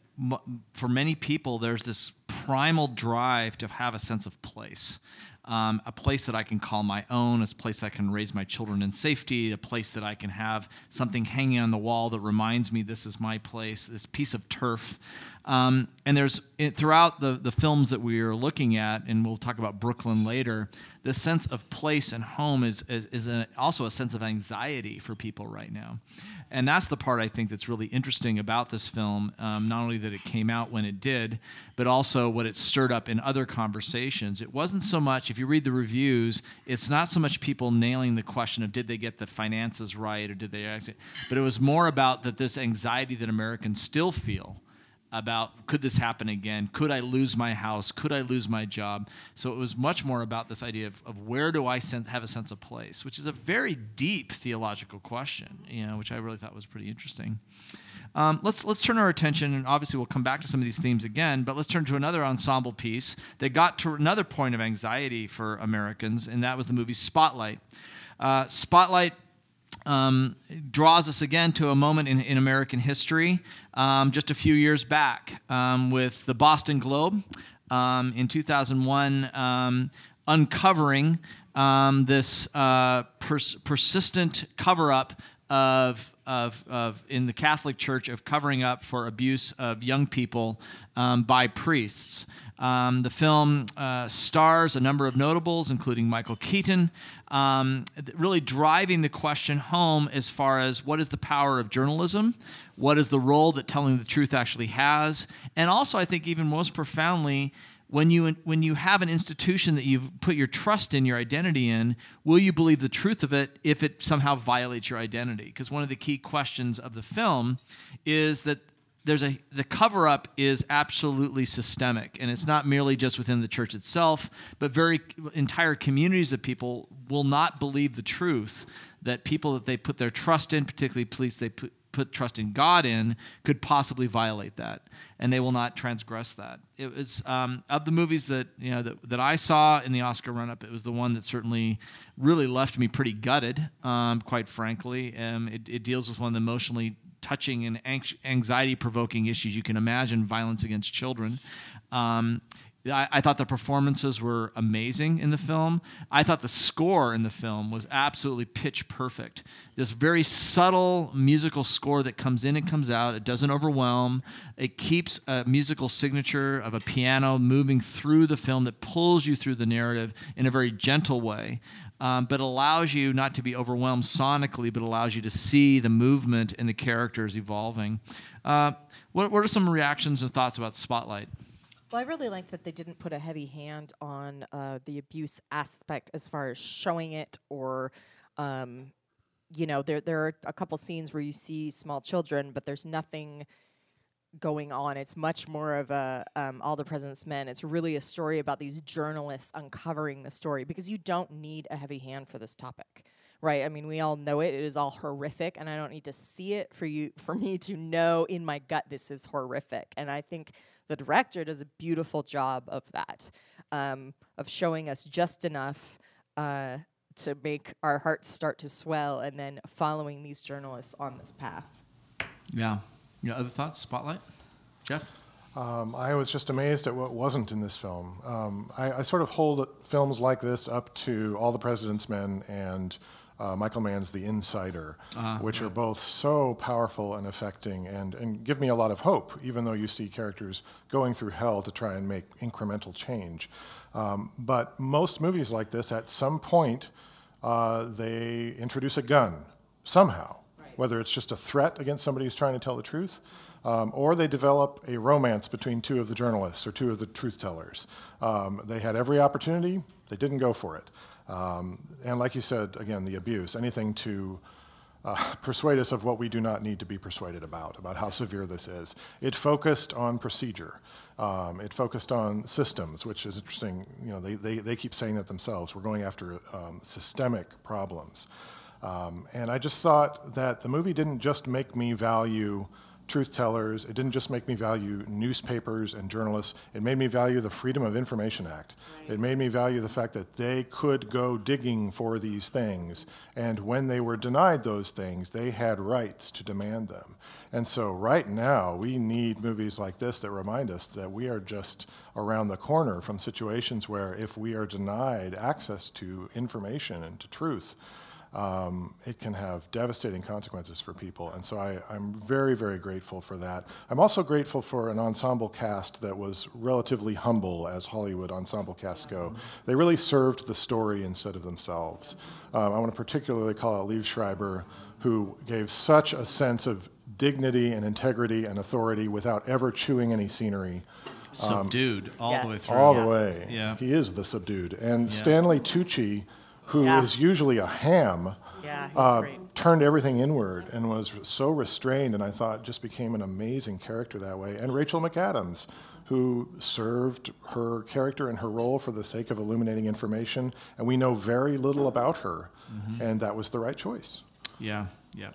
for many people, there's this primal drive to have a sense of place um, a place that I can call my own, a place I can raise my children in safety, a place that I can have something hanging on the wall that reminds me this is my place, this piece of turf. Um, and there's it, throughout the, the films that we are looking at, and we'll talk about Brooklyn later, the sense of place and home is, is, is also a sense of anxiety for people right now. And that's the part I think that's really interesting about this film, um, not only that it came out when it did, but also what it stirred up in other conversations. It wasn't so much, if you read the reviews, it's not so much people nailing the question of did they get the finances right or did they actually, but it was more about that this anxiety that Americans still feel about could this happen again? Could I lose my house? Could I lose my job? So it was much more about this idea of, of where do I have a sense of place, which is a very deep theological question, you know, which I really thought was pretty interesting. Um, let's let's turn our attention, and obviously we'll come back to some of these themes again. But let's turn to another ensemble piece that got to another point of anxiety for Americans, and that was the movie Spotlight. Uh, Spotlight um, draws us again to a moment in, in American history um, just a few years back um, with the Boston Globe um, in 2001 um, uncovering um, this uh, pers- persistent cover up of, of, of, in the Catholic Church of covering up for abuse of young people by priests. Um, the film uh, stars a number of notables, including Michael Keaton, um, really driving the question home as far as what is the power of journalism, what is the role that telling the truth actually has, and also, I think, even most profoundly, when you when you have an institution that you've put your trust in your identity in will you believe the truth of it if it somehow violates your identity? Because one of the key questions of the film is that there's a the cover up is absolutely systemic and it's not merely just within the church itself but very entire communities of people will not believe the truth that people that they put their trust in particularly police they put, put trust in god in could possibly violate that and they will not transgress that. It was um, of the movies that you know that, that i saw in the oscar run-up it was the one that certainly really left me pretty gutted um, quite frankly. Um, it, it deals with one of the emotionally touching and anxiety provoking issues you can imagine violence against children. Um, I, I, thought the performances were amazing in the film. I thought the score in the film was absolutely pitch perfect. This very subtle musical score that comes in and comes out. It doesn't overwhelm. It keeps a musical signature of a piano moving through the film that pulls you through the narrative in a very gentle way um, but allows you not to be overwhelmed sonically, but allows you to see the movement and the characters evolving. Uh, what, what are some reactions and thoughts about Spotlight? Well, I really like that they didn't put a heavy hand on uh, the abuse aspect as far as showing it or. Um, you know, there there are a couple scenes where you see small children, but there's nothing going on. It's much more of a um, All the President's Men. It's really a story about these journalists uncovering the story because you don't need a heavy hand for this topic, right? I mean, we all know it. It is all horrific, and I don't need to see it for you for me to know in my gut this is horrific. And I think the director does a beautiful job of that, um, of showing us just enough. Uh, to make our hearts start to swell and then following these journalists on this path. Yeah, yeah, other thoughts? Spotlight? Jeff? Um, I was just amazed at what wasn't in this film. Um, I, I, sort of hold films like this up to All the President's Men and uh, Michael Mann's The Insider, uh, which right. are both so powerful and affecting and, and give me a lot of hope, even though you see characters going through hell to try and make incremental change. Um, but most movies like this, at some point, uh, they introduce a gun somehow. Whether it's just a threat against somebody who's trying to tell the truth. Um, or they develop a romance between two of the journalists or two of the truth tellers. Um, they had every opportunity, they didn't go for it. Um, and like you said, again, the abuse, anything to uh, persuade us of what we do not need to be persuaded about, about how severe this is. It focused on procedure. Um, it focused on systems, which is interesting. You know, they, they, they keep saying that themselves. We're going after um, systemic problems. Um, and I just thought that the movie didn't just make me value truth tellers. It didn't just make me value newspapers and journalists. It made me value the Freedom of Information Act. Right. It made me value the fact that they could go digging for these things. And when they were denied those things, they had rights to demand them. And so, right now, we need movies like this that remind us that we are just around the corner from situations where if we are denied access to information and to truth, um, it can have devastating consequences for people. And so I, am very, very grateful for that. I'm also grateful for an ensemble cast that was relatively humble as Hollywood ensemble casts go. They really served the story instead of themselves. Um, I want to particularly call out Liev Schreiber, who gave such a sense of dignity and integrity and authority without ever chewing any scenery. Subdued um, all yes. the way through. All the way. Yeah. He is the subdued. And yeah. Stanley Tucci who yeah. is usually a ham, yeah, uh, turned everything inward and was so restrained, and I thought just became an amazing character that way. And Rachel McAdams, who served her character and her role for the sake of illuminating information, and we know very little about her, mm-hmm. and that was the right choice. Yeah, yeah.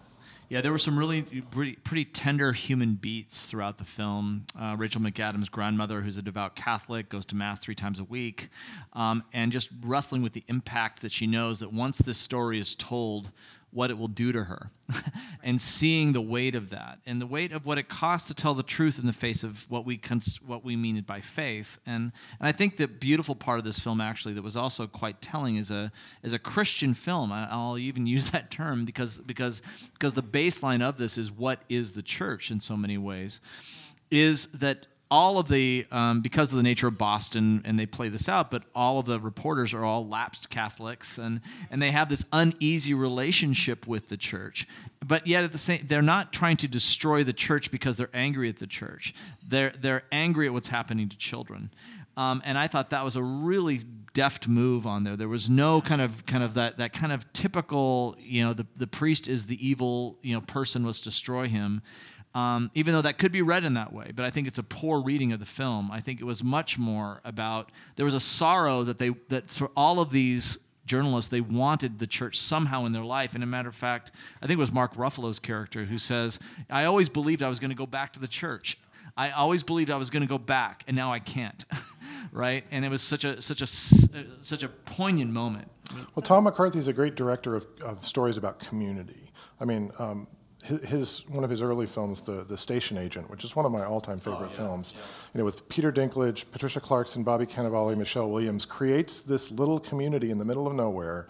Yeah, there were some really pretty, pretty tender human beats throughout the film. Uh, Rachel McAdams' grandmother, who's a devout Catholic, goes to Mass three times a week, um, and just wrestling with the impact that she knows that once this story is told, what it will do to her and seeing the weight of that and the weight of what it costs to tell the truth in the face of what we cons- what we mean by faith. And and I think the beautiful part of this film actually that was also quite telling is a is a Christian film. I, will even use that term because because because the baseline of this is what is the church in so many ways is that all of the um, because of the nature of Boston, and they play this out, but all of the reporters are all lapsed Catholics, and and they have this uneasy relationship with the church. But yet at the same, they're not trying to destroy the church because they're angry at the church. They're they're angry at what's happening to children. Um, and I thought that was a really deft move on there. There was no kind of kind of that that kind of typical, you know, the the priest is the evil, you know, person. Let's destroy him um, even though that could be read in that way. But I think it's a poor reading of the film. I think it was much more about there was a sorrow that they that for all of these journalists they wanted the church somehow in their life. And a matter of fact, I think it was Mark Ruffalo's character who says, "I always believed I was going to go back to the church." I always believed I was going to go back, and now I can't, right? And it was such a such a such a poignant moment. Well, Tom McCarthy is a great director of, of stories about community. I mean, um, his one of his early films, the the Station Agent, which is one of my all-time favorite oh, yeah, films, yeah. you know, with Peter Dinklage, Patricia Clarkson, Bobby Cannavale, Michelle Williams, creates this little community in the middle of nowhere,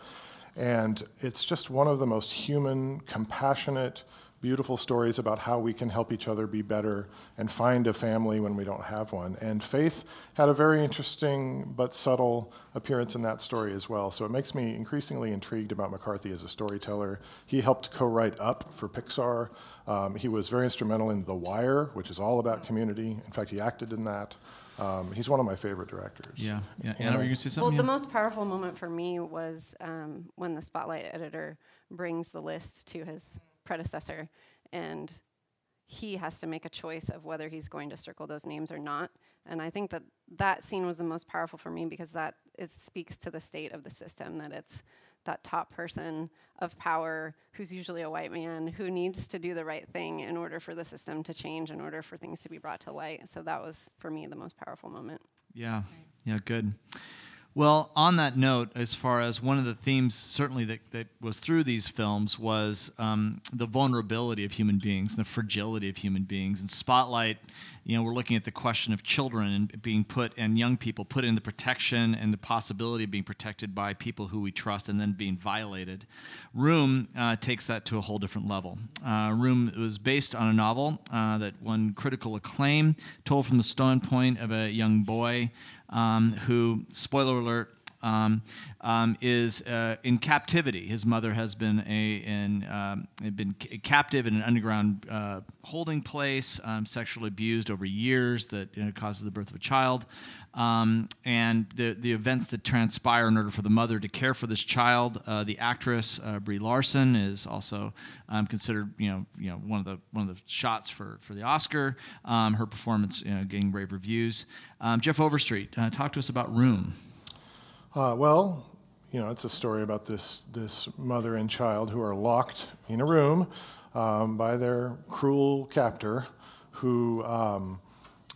and it's just one of the most human, compassionate beautiful stories about how we can help each other be better and find a family when we don't have one. And Faith had a very interesting but subtle appearance in that story as well. So it makes me increasingly intrigued about McCarthy as a storyteller. He helped co write Up for Pixar. Um, he was very instrumental in The Wire, which is all about community. In fact, he acted in that. Um, he's one of my favorite directors. Yeah, yeah. Anna, were you going to say something? Well, the most powerful moment for me was um, when the Spotlight editor brings the list to his predecessor, and he has to make a choice of whether he's going to circle those names or not. And I think that that scene was the most powerful for me because that is, speaks to the state of the system that it's that top person of power who's usually a white man who needs to do the right thing in order for the system to change, in order for things to be brought to light. So that was, for me, the most powerful moment. Yeah, yeah, good. Well, on that note, as far as one of the themes certainly that, that was through these films was um, the vulnerability of human beings, the fragility of human beings. And Spotlight, you know, we're looking at the question of children and being put and young people put in the protection and the possibility of being protected by people who we trust and then being violated. Room uh, takes that to a whole different level. Uh, Room was based on a novel uh, that won critical acclaim, told from the standpoint of a young boy um, who, spoiler alert, um, um, is uh, in captivity. His mother has been a in, um, been captive in an underground uh, holding place, um, sexually abused over years that you know, causes the birth of a child. Um, and the, the events that transpire in order for the mother to care for this child. Uh, the actress uh, Brie Larson is also um, considered, you know, you know, one of the one of the shots for for the Oscar. her performance, you know, getting rave reviews. Jeff Overstreet, uh, talk to us about Room. Uh, well, you know, it's a story about this, this mother and child who are locked in a room um, by their cruel captor, who um,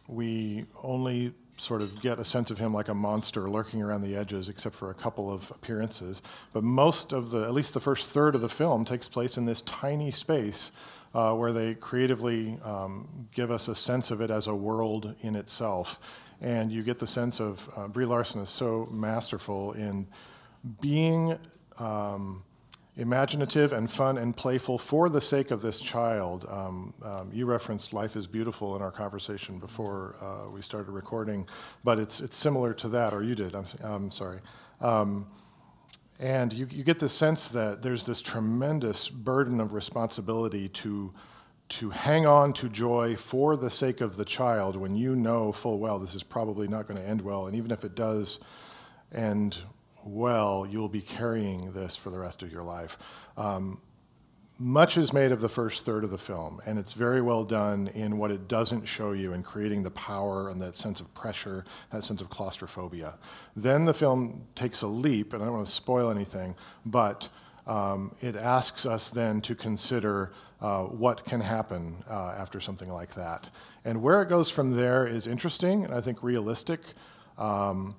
we only sort of get a sense of him like a monster lurking around the edges, except for a couple of appearances. But most of the, at least the first third of the film, takes place in this tiny space uh, where they creatively um, give us a sense of it as a world in itself and you get the sense of uh, Brie Larson is so masterful in being um, imaginative and fun and playful for the sake of this child. Um, um, you referenced "Life Is Beautiful" in our conversation before uh, we started recording, but it's it's similar to that, or you did. I'm, I'm sorry. Um, and you, you get the sense that there's this tremendous burden of responsibility to to hang on to joy for the sake of the child when you know full well this is probably not going to end well. And even if it does end well, you'll be carrying this for the rest of your life. Um, much is made of the first third of the film, and it's very well done in what it doesn't show you in creating the power and that sense of pressure, that sense of claustrophobia. Then the film takes a leap, and I don't want to spoil anything, but um, it asks us then to consider uh, what can happen uh, after something like that. And where it goes from there is interesting and I think realistic. Um,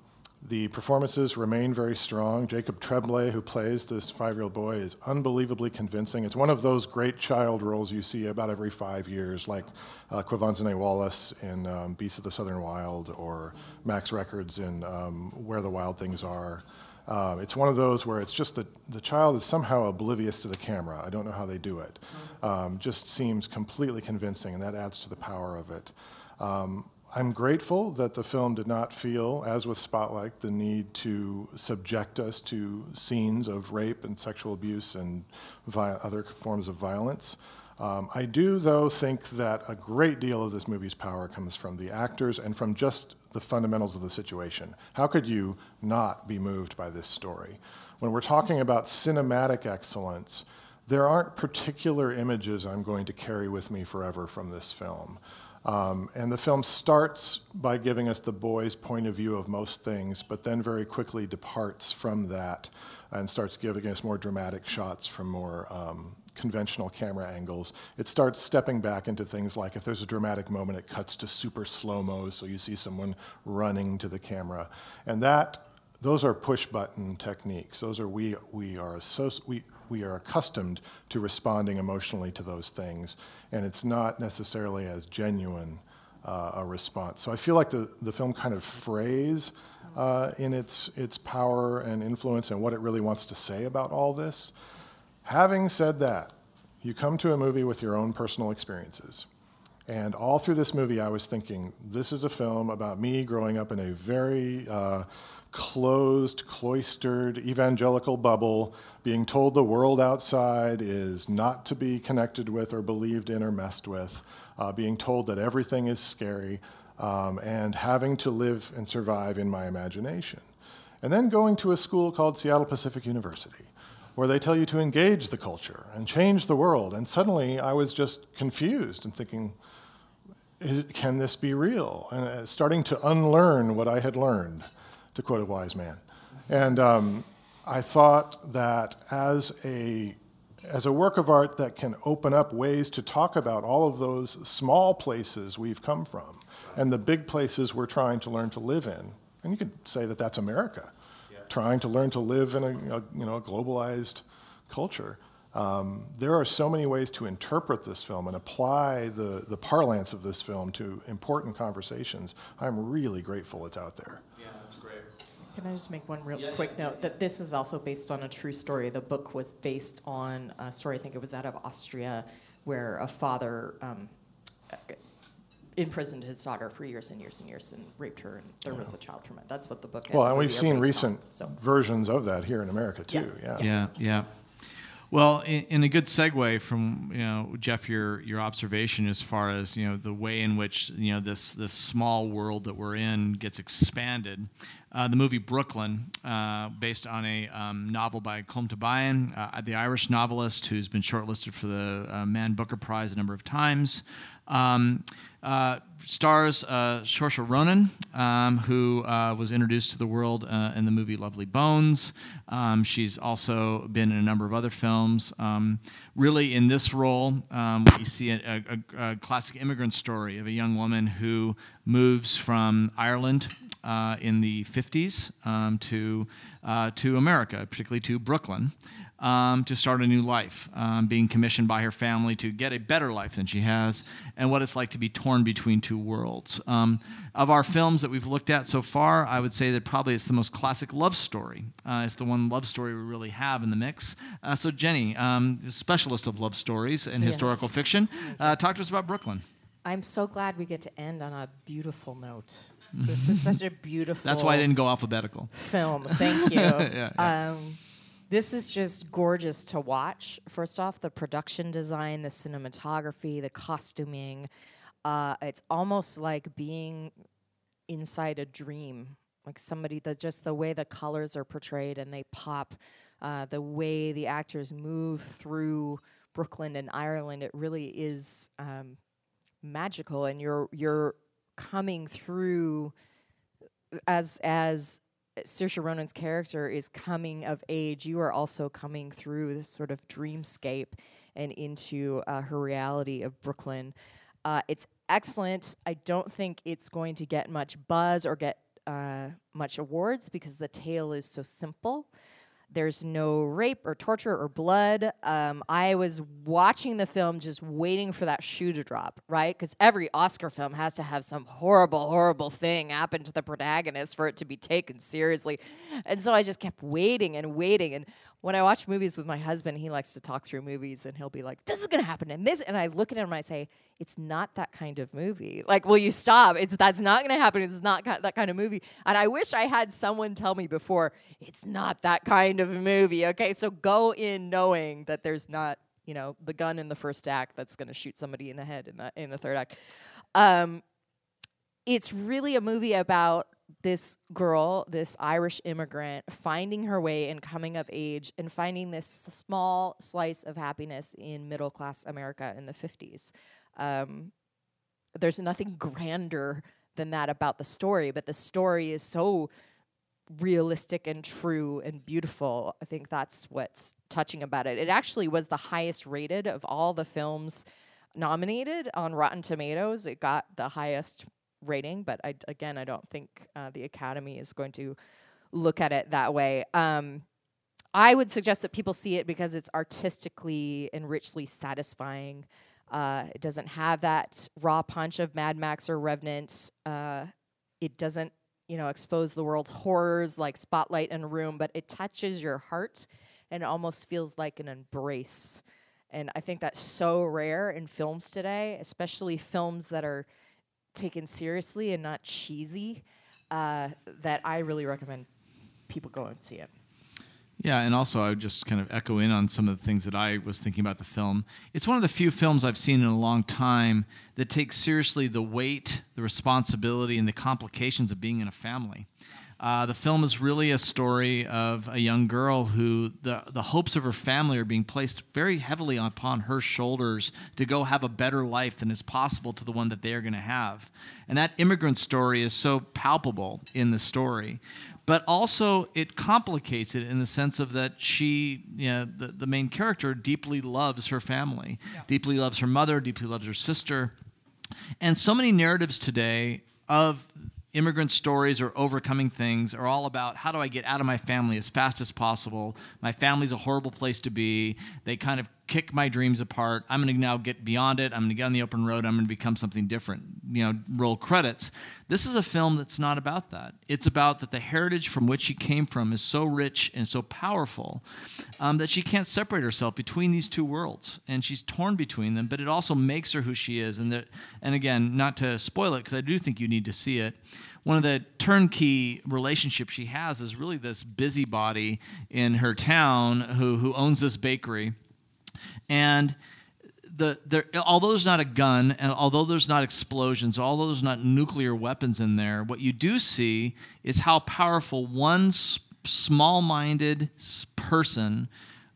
the performances remain very strong. Jacob Tremblay, who plays this five year old boy, is unbelievably convincing. It's one of those great child roles you see about every five years, like uh, Quvenzhané Wallis in um, Beasts of the Southern Wild or Max Records in um, Where the Wild Things Are. Um, it's one of those where it's just that the child is somehow oblivious to the camera. I don't know how they do it. Um, just seems completely convincing, and that adds to the power of it. Um, I'm grateful that the film did not feel, as with Spotlight, the need to subject us to scenes of rape and sexual abuse and other forms of violence. Um, I do, though, think that a great deal of this movie's power comes from the actors and from just the fundamentals of the situation. How could you not be moved by this story? When we're talking about cinematic excellence, there aren't particular images I'm going to carry with me forever from this film. Um, and the film starts by giving us the boy's point of view of most things, but then very quickly departs from that and starts giving us more dramatic shots from more um, conventional camera angles. It starts stepping back into things like if there's a dramatic moment, it cuts to super slow mo, so you see someone running to the camera. And that, those are push button techniques. Those are, we, we, are we, we are accustomed to responding emotionally to those things, and it's not necessarily as genuine uh, a response. So I feel like the, the film kind of frays uh, in its, its power and influence and what it really wants to say about all this. Having said that, you come to a movie with your own personal experiences. And all through this movie, I was thinking, this is a film about me growing up in a very uh, closed, cloistered, evangelical bubble, being told the world outside is not to be connected with or believed in or messed with, uh, being told that everything is scary, um, and having to live and survive in my imagination. And then going to a school called Seattle Pacific University where they tell you to engage the culture and change the world. And suddenly I was just confused and thinking, can this be real? And uh, starting to unlearn what I had learned, to quote a wise man. And um, I thought that as a as a work of art that can open up ways to talk about all of those small places we've come from and the big places we're trying to learn to live in. And you could say that that's America trying to learn to live in a, a you know, a globalized culture. Um, there are so many ways to interpret this film and apply the, the parlance of this film to important conversations. I'm really grateful it's out there. Yeah, that's great. Can I just make one real quick note that this is also based on a true story? The book was based on a story, I think it was out of Austria, where a father um, imprisoned his daughter for years and years and years and raped her, and there was a child from it. That's what the book. Well, and we've seen recent on, so. versions of that here in America too. Yeah. Yeah. Yeah, yeah. Well, in, in, a good segue from you know Jeff, your your observation as far as you know the way in which you know this this small world that we're in gets expanded. Uh, the movie Brooklyn, uh, based on a um, novel by Colm Tóibín, uh, the Irish novelist who's been shortlisted for the uh, Man Booker Prize a number of times. Um, uh, stars uh, Saoirse Ronan, um, who uh, was introduced to the world uh, in the movie Lovely Bones. Um, she's also been in a number of other films. Um, really, in this role, um, we see a, a, a, classic immigrant story of a young woman who moves from Ireland uh, in the 50s um, to, uh, to America, particularly to Brooklyn um, to start a new life, um, being commissioned by her family to get a better life than she has, and what it's like to be torn between two worlds. Um, of our films that we've looked at so far, I would say that probably it's the most classic love story. Uh, it's the one love story we really have in the mix. Uh, so, Jenny, um, specialist of love stories and Yes. historical fiction, uh, talk to us about Brooklyn. I'm so glad we get to end on a beautiful note. This is such a beautiful. That's why I didn't go alphabetical. film. Thank you. Yeah, yeah. Um, this is just gorgeous to watch. First off, the production design, the cinematography, the costuming. Uh, it's almost like being inside a dream. Like somebody that just the way the colors are portrayed and they pop, uh, the way the actors move through Brooklyn and Ireland, it really is um, magical. And you're you're coming through as as Saoirse Ronan's character is coming of age, you are also coming through this sort of dreamscape and into uh, her reality of Brooklyn. Uh, it's excellent. I don't think it's going to get much buzz or get uh, much awards because the tale is so simple. There's no rape or torture or blood. Um, I was watching the film just waiting for that shoe to drop, right? Because every Oscar film has to have some horrible, horrible thing happen to the protagonist for it to be taken seriously. And so I just kept waiting and waiting. And when I watch movies with my husband, he likes to talk through movies and he'll be like, this is going to happen and this. And I look at him and I say, it's not that kind of movie. Like, will you stop? It's that's not going to happen. It's not ki- that kind of movie. And I wish I had someone tell me before, it's not that kind of movie. Okay, so go in knowing that there's not, you know, the gun in the first act that's going to shoot somebody in the head in the in the third act. Um, it's really a movie about this girl, this Irish immigrant, finding her way and coming of age and finding this small slice of happiness in middle class America in the 50s. Um, there's nothing grander than that about the story, but the story is so realistic and true and beautiful. I think that's what's touching about it. It actually was the highest rated of all the films nominated on Rotten Tomatoes. It got the highest rating, but I, again, I don't think uh, the Academy is going to look at it that way. Um, I would suggest that people see it because it's artistically and richly satisfying. Uh, it doesn't have that raw punch of Mad Max or Revenant. Uh, it doesn't, you know, expose the world's horrors like Spotlight and Room, but it touches your heart and almost feels like an embrace. And I think that's so rare in films today, especially films that are taken seriously and not cheesy, uh, that I really recommend people go and see it. Yeah, and also I would just kind of echo in on some of the things that I was thinking about the film. It's one of the few films I've seen in a long time that takes seriously the weight, the responsibility, and the complications of being in a family. Uh, the film is really a story of a young girl who the, the hopes of her family are being placed very heavily upon her shoulders to go have a better life than is possible to the one that they are going to have. And that immigrant story is so palpable in the story. But also, it complicates it in the sense of that she, you know, the, the main character, deeply loves her family, deeply loves her mother, deeply loves her sister. And so many narratives today of immigrant stories or overcoming things are all about how do I get out of my family as fast as possible. My family's a horrible place to be. They kind of kick my dreams apart. I'm going to now get beyond it. I'm going to get on the open road. I'm going to become something different. You know, roll credits. This is a film that's not about that. It's about that the heritage from which she came from is so rich and so powerful um, that she can't separate herself between these two worlds, and she's torn between them. But it also makes her who she is. And that, and again, not to spoil it, because I do think you need to see it one of the turnkey relationships she has is really this busybody in her town who, who owns this bakery and the there, although there's not a gun and although there's not explosions, although there's not nuclear weapons in there, what you do see is how powerful one small-minded person,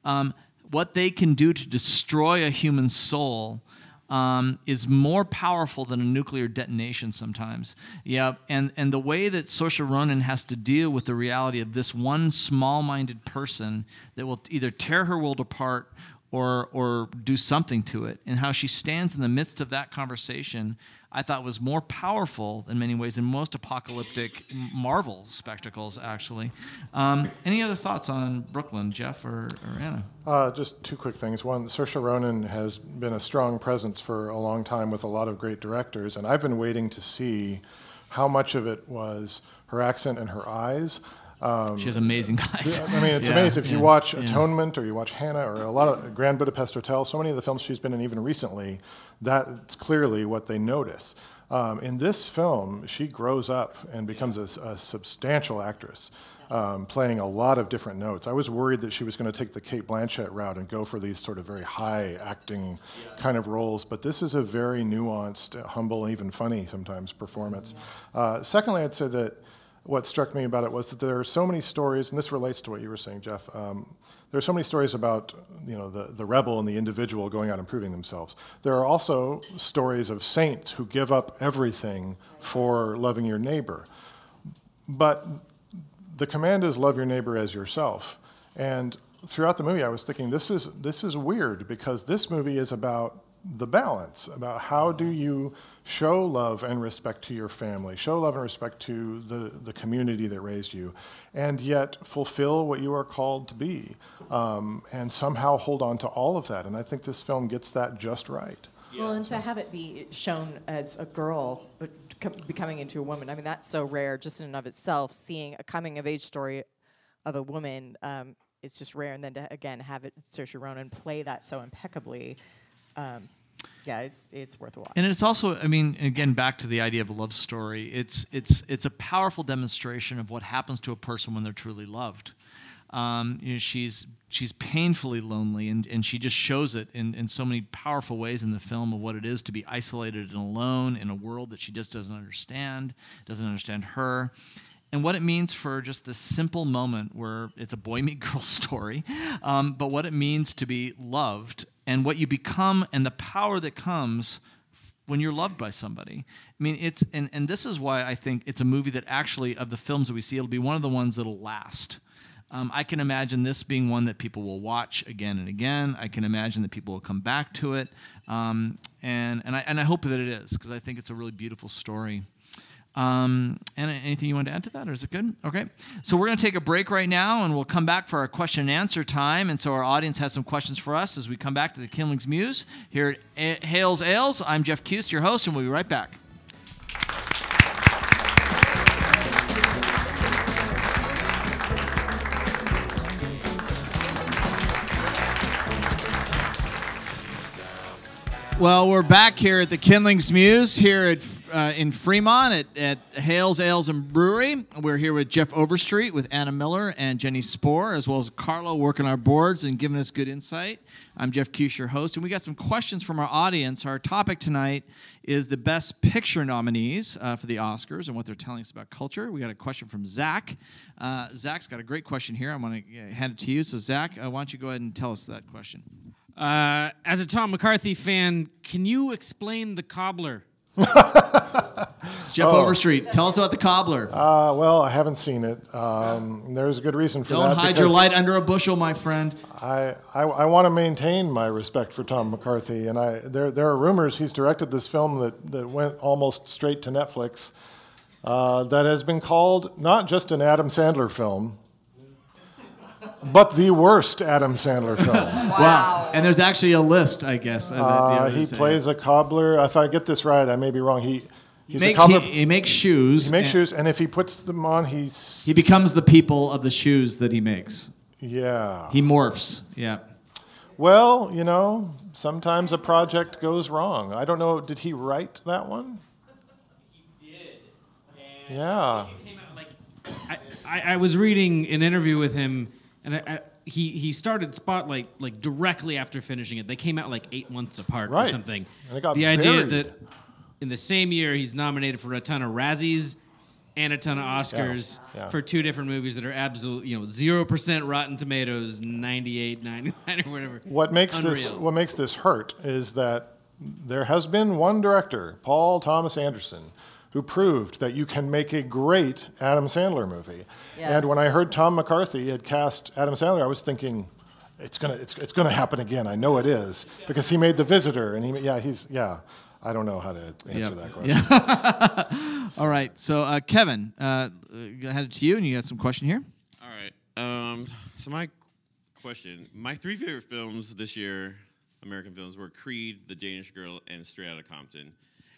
um, what they can do to destroy a human soul. Um, is more powerful than a nuclear detonation sometimes. Yeah, and, and the way that Saoirse Ronan has to deal with the reality of this one small minded person that will either tear her world apart or or do something to it. And how she stands in the midst of that conversation i thought was more powerful in many ways than most apocalyptic marvel spectacles actually. Um, any other thoughts on brooklyn jeff or, or anna? Uh, just two quick things. One Saoirse ronan has been a strong presence for a long time with a lot of great directors and i've been waiting to see how much of it was her accent and her eyes um, she has amazing eyes. I mean, it's yeah, amazing. If yeah, you watch yeah. Atonement or you watch Hannah or a lot of Grand Budapest Hotel, so many of the films she's been in, even recently, that's clearly what they notice. Um, in this film, she grows up and becomes a, a substantial actress, um, playing a lot of different notes. I was worried that she was going to take the Cate Blanchett route and go for these sort of very high acting kind of roles, but this is a very nuanced, humble, even funny sometimes performance. Uh, secondly, I'd say that what struck me about it was that there are so many stories, and this relates to what you were saying, Jeff. Um, there are so many stories about you know the, the rebel and the individual going out and proving themselves. There are also stories of saints who give up everything for loving your neighbor. But the command is love your neighbor as yourself. And throughout the movie, I was thinking this is this is weird because this movie is about the balance about how do you show love and respect to your family, show love and respect to the, the community that raised you, and yet fulfill what you are called to be, um, and somehow hold on to all of that. And I think this film gets that just right. Well, and to have it be shown as a girl becoming into a woman, I mean, that's so rare just in and of itself. Seeing a coming of age story of a woman um, is just rare. And then to, again, have it, Saoirse Ronan play that so impeccably um, yeah, it's, it's worth a watch. And it's also, I mean, again, back to the idea of a love story. It's it's it's a powerful demonstration of what happens to a person when they're truly loved. Um, you know, she's she's painfully lonely, and, and she just shows it in, in so many powerful ways in the film of what it is to be isolated and alone in a world that she just doesn't understand, doesn't understand her and what it means for just this simple moment where it's a boy meet girl story, um, but what it means to be loved and what you become and the power that comes when you're loved by somebody. I mean, it's and, and this is why I think it's a movie that actually of the films that we see, it'll be one of the ones that'll last. Um, I can imagine this being one that people will watch again and again. I can imagine that people will come back to it, um, and and I and I hope that it is because I think it's a really beautiful story. Um, and anything you want to add to that, or is it good? Okay. So we're going to take a break right now, and we'll come back for our question and answer time. And so our audience has some questions for us as we come back to the Kindlings Muse here at Hales Ales. I'm Jeff Keuss, your host, and we'll be right back. Well, we're back here at the Kindlings Muse here at uh, in Fremont at, at Hales Ales and Brewery. We're here with Jeff Overstreet, with Anna Miller and Jenny Spohr, as well as Carlo working our boards and giving us good insight. I'm Jeff Keuss, your host, and we got some questions from our audience. Our topic tonight is the Best Picture nominees uh, for the Oscars and what they're telling us about culture. We got a question from Zach. Uh, Zach's got a great question here. I'm going to hand it to you. So, Zach, uh, why don't you go ahead and tell us that question? Uh, as a Tom McCarthy fan, can you explain the cobbler? Jeff oh. Overstreet, tell us about the cobbler. Uh, well, I haven't seen it. Um, there's a good reason for Don't that. Don't hide your light under a bushel, my friend. I, I, I want to maintain my respect for Tom McCarthy, and I there there are rumors he's directed this film that, that went almost straight to Netflix. uh, that has been called not just an Adam Sandler film, but the worst Adam Sandler film. Wow. And there's actually a list, I guess. of it, Uh, yeah, he plays a cobbler. If I get this right, I may be wrong. He He he's makes, a cobbler. he, he makes shoes. he makes and shoes, and if he puts them on, he's He becomes the people of the shoes that he makes. yeah. He morphs. Yeah. Well, you know, sometimes a project goes wrong. I don't know. Did he write that one? He did. yeah. I, I, I was reading an interview with him, and I, I, he he started Spotlight like directly after finishing it. They came out like eight months apart or Right. something. And it got the idea that in the same year he's nominated for a ton of Razzies and a ton of Oscars yeah. for two different movies that are absolute, you know, zero percent Rotten Tomatoes, 98, 99 or whatever. What makes this what makes this hurt is that there has been one director, Paul Thomas Anderson, who proved that you can make a great Adam Sandler movie. Yes. And when I heard Tom McCarthy had cast Adam Sandler, I was thinking, it's gonna it's, it's gonna happen again. I know it is because he made The Visitor, and he yeah he's yeah. I don't know how to answer Yeah. that question. All right. So, uh, Kevin, uh, uh, I had it to you, and you got some question here. All right. Um, so my question, my three favorite films this year, American films, were Creed, The Danish Girl, and Straight Outta Compton,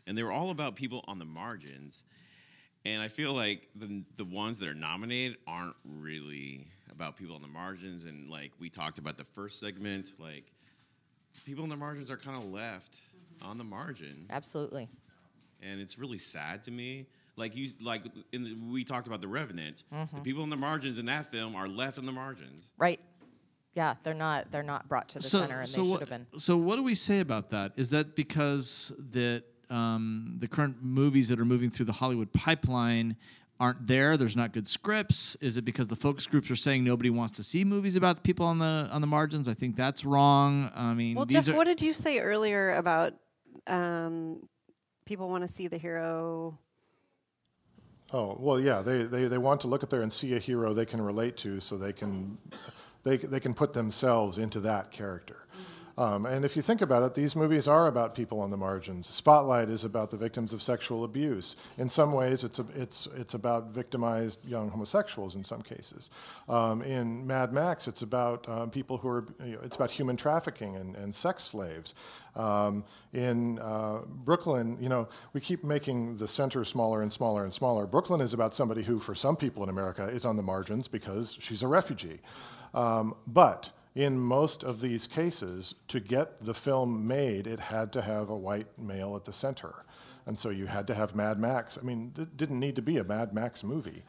and they were all about people on the margins. And I feel like the the ones that are nominated aren't really about people on the margins. And like we talked about the first segment, like people on the margins are kind of left mm-hmm. on the margin Absolutely. and it's really sad to me. Like you, like in the, we talked about the Revenant. The mm-hmm. people in the margins in that film are left in the margins. Right. Yeah, they're not they're not brought to the center and they should what, have been. So, what do we say about that? Is that because that um, the current movies that are moving through the Hollywood pipeline aren't there? There's not good scripts. Is it because the focus groups are saying nobody wants to see movies about the people on the on the margins? I think that's wrong. I mean, Well, these Jeff, are, what did you say earlier about um, people want to see the hero? Oh well, yeah. They, they they want to look up there and see a hero they can relate to, so they can they they can put themselves into that character. Um, and if you think about it, these movies are about people on the margins. Spotlight is about the victims of sexual abuse. In some ways, it's a, it's it's about victimized young homosexuals. In some cases, um, in Mad Max, it's about um, people who are you know, it's about human trafficking and, and sex slaves. Um, in uh, Brooklyn, you know, we keep making the center smaller and smaller and smaller. Brooklyn is about somebody who, for some people in America, is on the margins because she's a refugee. Um, but in most of these cases, to get the film made, it had to have a white male at the center. And so you had to have Mad Max. I mean, it didn't need to be a Mad Max movie.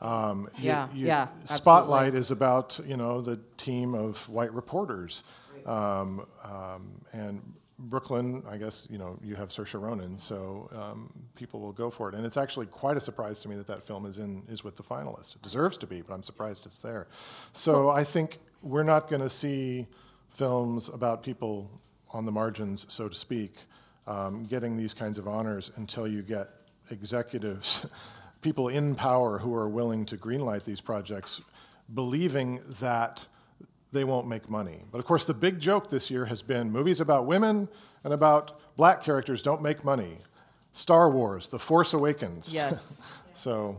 Um, Yeah, you- yeah, Spotlight is about, you know, the team of white reporters. Um, um, and Brooklyn, I guess, you know, you have Saoirse Ronan, so um, people will go for it. And it's actually quite a surprise to me that that film is in is with the finalists. It deserves to be, but I'm surprised it's there. So I think we're not going to see films about people on the margins, so to speak, um, getting these kinds of honors until you get executives, people in power who are willing to greenlight these projects, believing that they won't make money. But of course, the big joke this year has been movies about women and about black characters don't make money. Star Wars, The Force Awakens. Yes. so,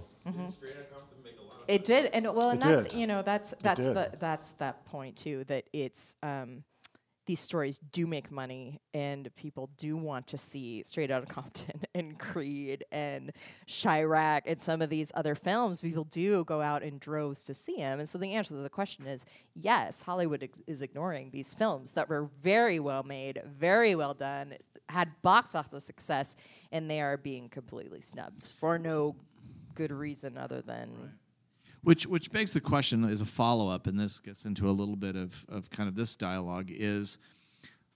It did, and well, and It that's did. you know that's that's the that's that point too that it's um, these stories do make money and people do want to see Straight Outta Compton and Creed and Chi-Raq and some of these other films. People do go out in droves to see them, and so the answer to the question is yes. Hollywood ex- is ignoring these films that were very well made, very well done, had box office success, and they are being completely snubbed for no good reason other than. Which which begs the question as a follow up, and this gets into a little bit of, of kind of this dialogue is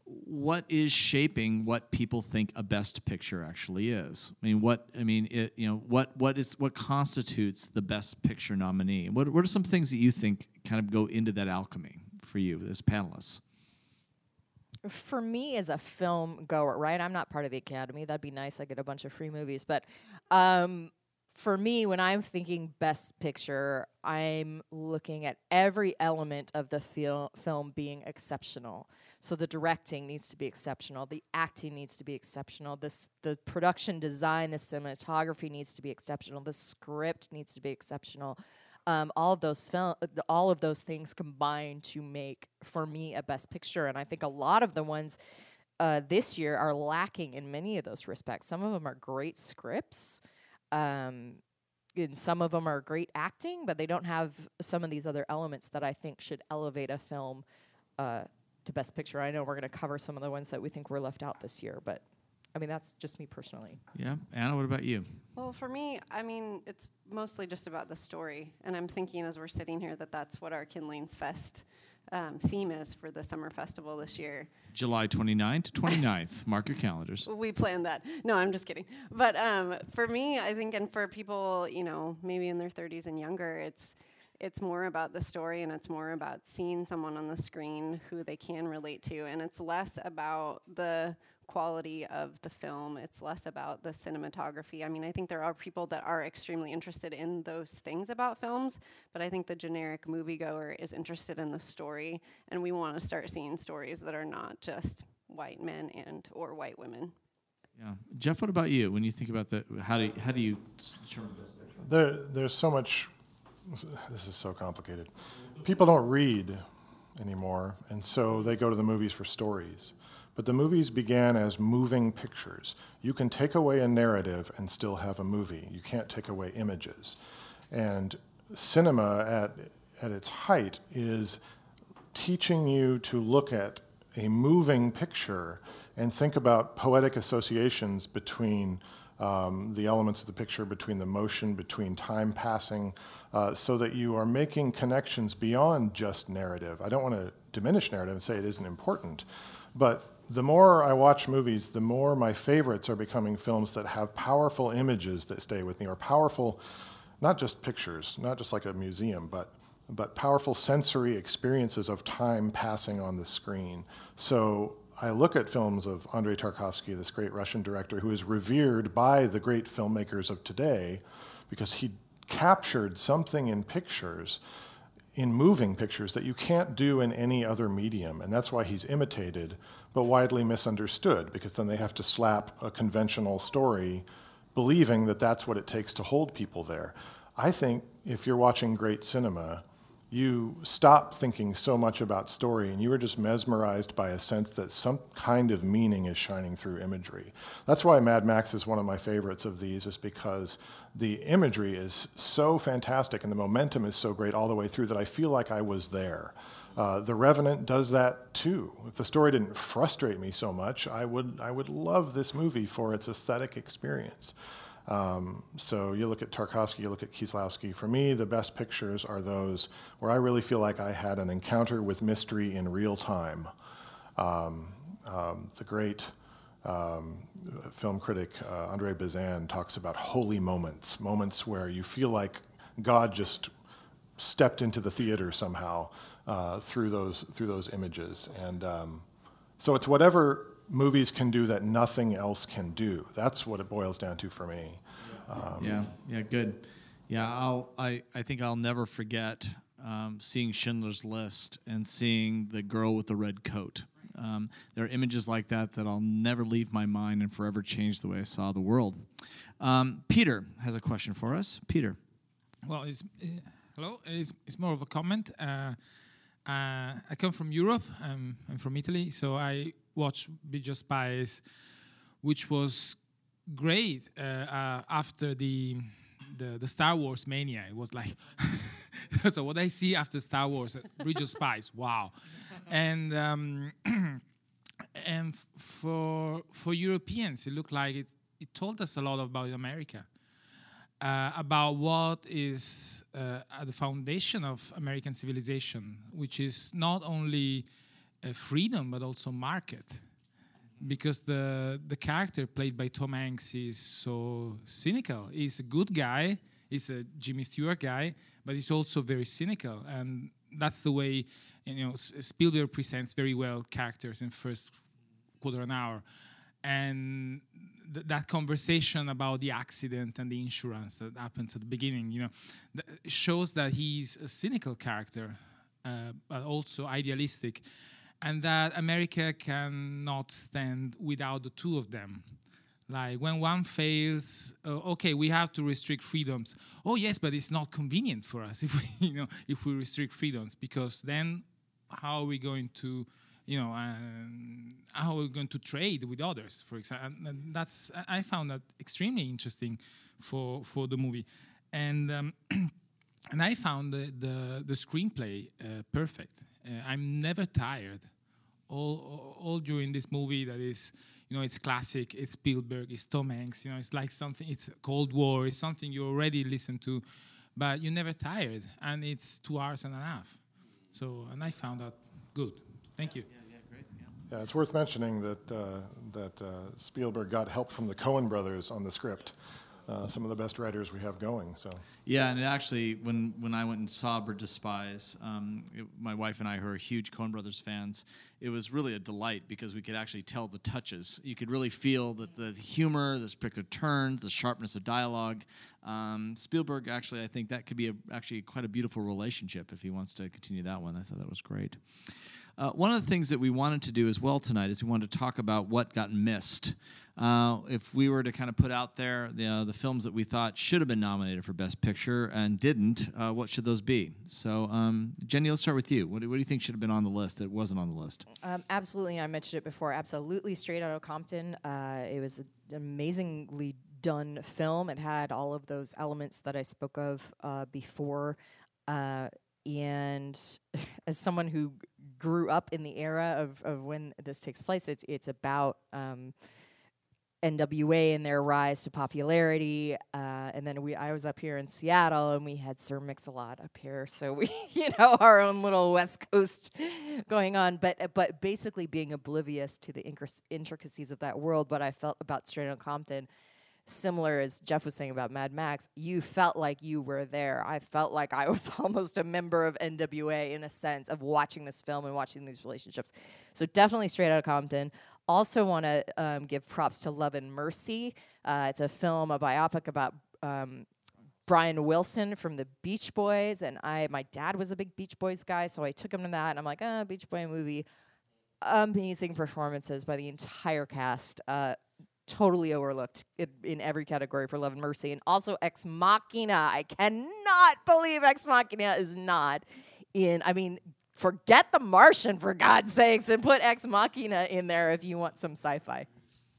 what is shaping what people think a best picture actually is? I mean, what I mean, it, you know, what what is what constitutes the best picture nominee? What what are some things that you think kind of go into that alchemy for you as panelists? for me as a film goer, right? I'm not part of the academy. That'd be nice. I get a bunch of free movies, but um, for me, when I'm thinking best picture, I'm looking at every element of the fil- film being exceptional. So the directing needs to be exceptional, the acting needs to be exceptional, this the production design, the cinematography needs to be exceptional, the script needs to be exceptional. Um, all of those film, all of those things combine to make for me a best picture, and I think a lot of the ones uh, this year are lacking in many of those respects. Some of them are great scripts. Um, and some of them are great acting, but they don't have some of these other elements that I think should elevate a film uh, to Best Picture. I know we're going to cover some of the ones that we think were left out this year, but I mean that's just me personally. Yeah, Anna, what about you? Well, for me, I mean, it's mostly just about the story, and I'm thinking as we're sitting here that that's what our Kindlings Fest um, theme is for the summer festival this year. July 29th to 29th. Mark your calendars. We planned that. No, I'm just kidding. But um, for me, I think, and for people, you know, maybe in their 30s and younger, it's it's more about the story and it's more about seeing someone on the screen who they can relate to, and it's less about the quality of the film. It's less about the cinematography. I mean, I think there are people that are extremely interested in those things about films, but I think the generic moviegoer is interested in the story, and we want to start seeing stories that are not just white men and or white women. Yeah, Jeff. What about you? When you think about that, how do you, how do you determine this? There, there's so much. This is so complicated. People don't read anymore, and so they go to the movies for stories. But the movies began as moving pictures. You can take away a narrative and still have a movie. You can't take away images. And cinema at, at its height is teaching you to look at a moving picture and think about poetic associations between um, the elements of the picture, between the motion, between time passing, uh, so that you are making connections beyond just narrative. I don't want to diminish narrative and say it isn't important, but the more I watch movies, the more my favorites are becoming films that have powerful images that stay with me, or powerful, not just pictures, not just like a museum, but but powerful sensory experiences of time passing on the screen. So I look at films of Andrei Tarkovsky, this great Russian director who is revered by the great filmmakers of today because he captured something in pictures in moving pictures that you can't do in any other medium. And that's why he's imitated, but widely misunderstood, because then they have to slap a conventional story, believing that that's what it takes to hold people there. I think if you're watching great cinema, you stop thinking so much about story and you are just mesmerized by a sense that some kind of meaning is shining through imagery. That's why Mad Max is one of my favorites of these, is because the imagery is so fantastic and the momentum is so great all the way through that I feel like I was there. Uh, the Revenant does that too. If the story didn't frustrate me so much, I would, I would love this movie for its aesthetic experience. Um, so you look at Tarkovsky, you look at Kieslowski. For me, the best pictures are those where I really feel like I had an encounter with mystery in real time. Um, um, the great um, film critic uh, Andre Bazin talks about holy moments, moments where you feel like God just stepped into the theater somehow uh, through those through those images. And um, so it's whatever movies can do that nothing else can do. That's what it boils down to for me. Um, yeah, yeah, good. Yeah, I'll, I, I think I'll never forget um, seeing Schindler's List and seeing the girl with the red coat. Um, there are images like that that I'll never leave my mind and forever change the way I saw the world. Um, Peter has a question for us. Peter. Well, it's, uh, hello. It's, it's more of a comment. Uh, uh, I come from Europe. Um, I'm from Italy, so I watched Bridge Spies, which was great uh, uh, after the, the, the Star Wars mania. It was like so what I see after Star Wars, uh, Bridge of Spies, wow, and um, and for for Europeans, it looked like it it told us a lot about America. Uh, about what is uh, at the foundation of American civilization, which is not only freedom but also market because the the character played by Tom Hanks is so cynical. He's a good guy. He's a Jimmy Stewart guy, but he's also very cynical, and that's the way you know Spielberg presents very well characters in first quarter an hour, and th- that conversation about the accident and the insurance that happens at the beginning, you know, th- shows that he's a cynical character, uh, but also idealistic and that America cannot stand without the two of them. Like when one fails, uh, okay, we have to restrict freedoms. Oh yes, but it's not convenient for us if we, you know, if we restrict freedoms because then how are we going to, you know, um, how are we going to trade with others, for example? And that's I found that extremely interesting for for the movie, and um, and I found the the, the screenplay uh, perfect. Uh, I'm never tired. All, all during this movie that is you know it's classic it's spielberg it's tom hanks you know it's like something it's cold war it's something you already listened to but you're never tired and it's two hours and a half. So and i found that good. Thank you. Yeah, it's worth mentioning that uh, that uh, Spielberg got help from the Coen brothers on the script. Uh, some of the best writers we have going. So Yeah, and actually, when when I went and saw of Spies, um, it, my wife and I, who are huge Coen Brothers fans, it was really a delight because we could actually tell the touches. You could really feel the, the humor, the particular turns, the sharpness of dialogue. Um, Spielberg, actually, I think that could be a, actually quite a beautiful relationship if he wants to continue that one. I thought that was great. Uh, one of the things that we wanted to do as well tonight is we wanted to talk about what got missed. Uh, if we were to kind of put out there the, uh, the films that we thought should have been nominated for Best Picture and didn't, uh, what should those be? So, um, Jenny, let's start with you. What do, what do you think should have been on the list that wasn't on the list? Um, absolutely, I mentioned it before. Absolutely, Straight Outta Compton. Uh, it was an amazingly done film. It had all of those elements that I spoke of uh, before. And as someone who grew up in the era of, of when this takes place, it's it's about um, NWA and their rise to popularity. Uh, and then we, I was up here in Seattle, and we had Sir Mix-a-Lot up here, so we, you know, our own little West Coast going on. But but basically being oblivious to the intricacies of that world. But I felt about Straight Outta Compton, similar as Jeff was saying about Mad Max. You felt like you were there. I felt like I was almost a member of NWA in a sense of watching this film and watching these relationships. So definitely Straight out of Compton. Also, want to um, give props to Love and Mercy. Uh, it's a film, a biopic about um, Brian Wilson from the Beach Boys, and I, my dad was a big Beach Boys guy, so I took him to that, and I'm like, ah, Beach Boy movie. Amazing performances by the entire cast. Uh, totally overlooked in, every category for Love and Mercy, and also Ex Machina. I cannot believe Ex Machina is not in. I mean, forget The Martian for God's sakes, and put Ex Machina in there if you want some sci-fi.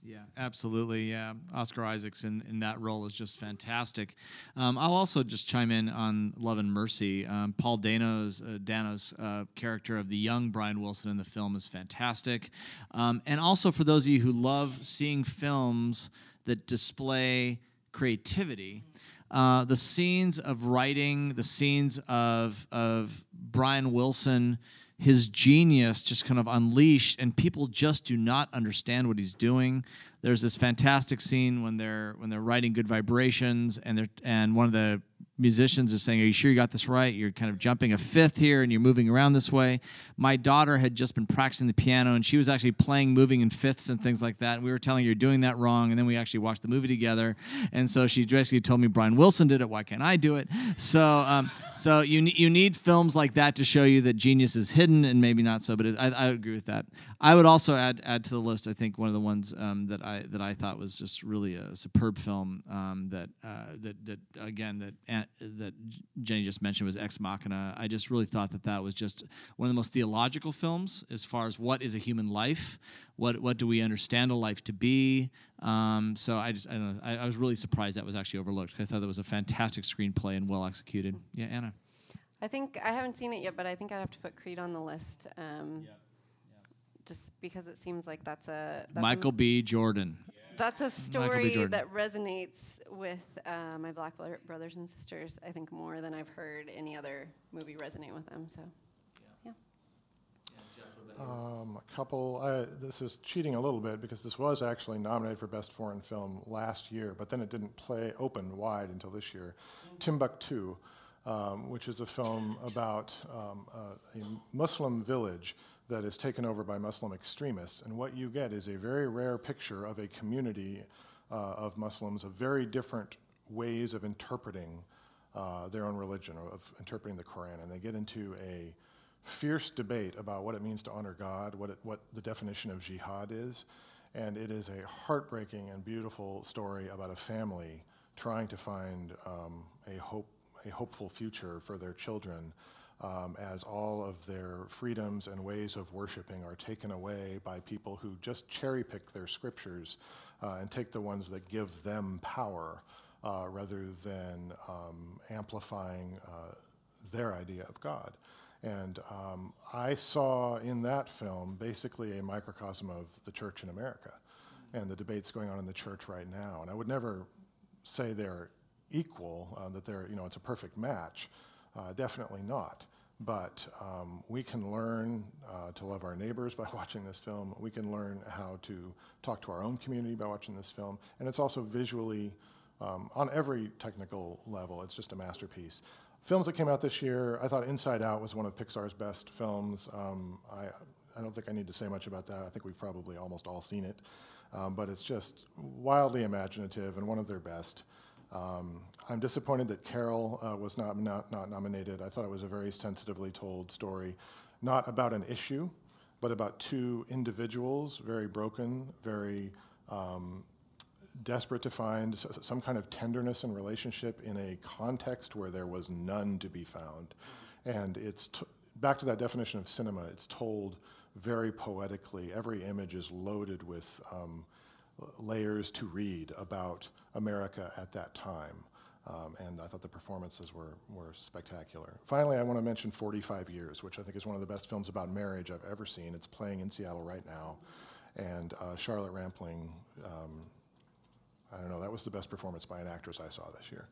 Yeah, absolutely. Yeah, Oscar Isaacs in, in that role is just fantastic. Um, I'll also just chime in on Love and Mercy. Um, Paul Dano's uh, Dano's uh, character of the young Brian Wilson in the film is fantastic, um, and also for those of you who love seeing films that display creativity. Uh, the scenes of writing, the scenes of of Brian Wilson, his genius just kind of unleashed, and people just do not understand what he's doing. There's this fantastic scene when they're when they're writing "Good Vibrations," and they're and one of the musicians is saying, "Are you sure you got this right? You're kind of jumping a fifth here, and you're moving around this way." My daughter had just been practicing the piano, and she was actually playing moving in fifths and things like that. And we were telling her you're doing that wrong, and then we actually watched the movie together. And so she basically told me Brian Wilson did it. Why can't I do it? So, um, so you you need films like that to show you that genius is hidden, and maybe not so. But I, I agree with that. I would also add add to the list. I think one of the ones um, that I that I thought was just really a superb film um, that uh, that that again that uh, that Jenny just mentioned was Ex Machina. I just really thought that that was just one of the most theological films as far as what is a human life, what what do we understand a life to be. Um, so I just I don't know. I, I was really surprised that was actually overlooked. I thought that was a fantastic screenplay and well executed. Yeah, Anna. I think I haven't seen it yet, but I think I'd have to put Creed on the list. Um, Just because it seems like that's a that's Michael a, B. Jordan. That's a story that resonates with uh, my black brothers and sisters. I think more than I've heard any other movie resonate with them. So, yeah. Um, a couple. I, this is cheating a little bit because this was actually nominated for Best Foreign Film last year, but then it didn't play open wide until this year. Timbuktu, um, which is a film about um, a, a Muslim village that is taken over by Muslim extremists, and what you get is a very rare picture of a community uh, of Muslims of very different ways of interpreting uh, their own religion, of interpreting the Quran, and they get into a fierce debate about what it means to honor God, what, it, what the definition of jihad is. And it is a heartbreaking and beautiful story about a family trying to find um, a, hope, a hopeful future for their children um, as all of their freedoms and ways of worshiping are taken away by people who just cherry pick their scriptures uh, and take the ones that give them power uh, rather than um, amplifying uh, their idea of God. And um, I saw in that film basically a microcosm of the church in America and the debates going on in the church right now. And I would never say they're equal, uh, that they're, you know, it's a perfect match. Uh, definitely not. But um, we can learn uh, to love our neighbors by watching this film. We can learn how to talk to our own community by watching this film. And it's also visually, um, on every technical level, it's just a masterpiece. Films that came out this year, I thought Inside Out was one of Pixar's best films. Um, I, I don't think I need to say much about that. I think we've probably almost all seen it. Um, but it's just wildly imaginative and one of their best. Um, I'm disappointed that Carol uh, was not, not, not, nominated. I thought it was a very sensitively told story, not about an issue, but about two individuals, very broken, very um, desperate to find some kind of tenderness and relationship in a context where there was none to be found. And it's back to that definition of cinema, it's told very poetically. Every image is loaded with um, layers to read about America at that time. Um, and I thought the performances were, were spectacular. Finally, I want to mention 45 Years, which I think is one of the best films about marriage I've ever seen. It's playing in Seattle right now. And uh, Charlotte Rampling, um, I don't know, that was the best performance by an actress I saw this year.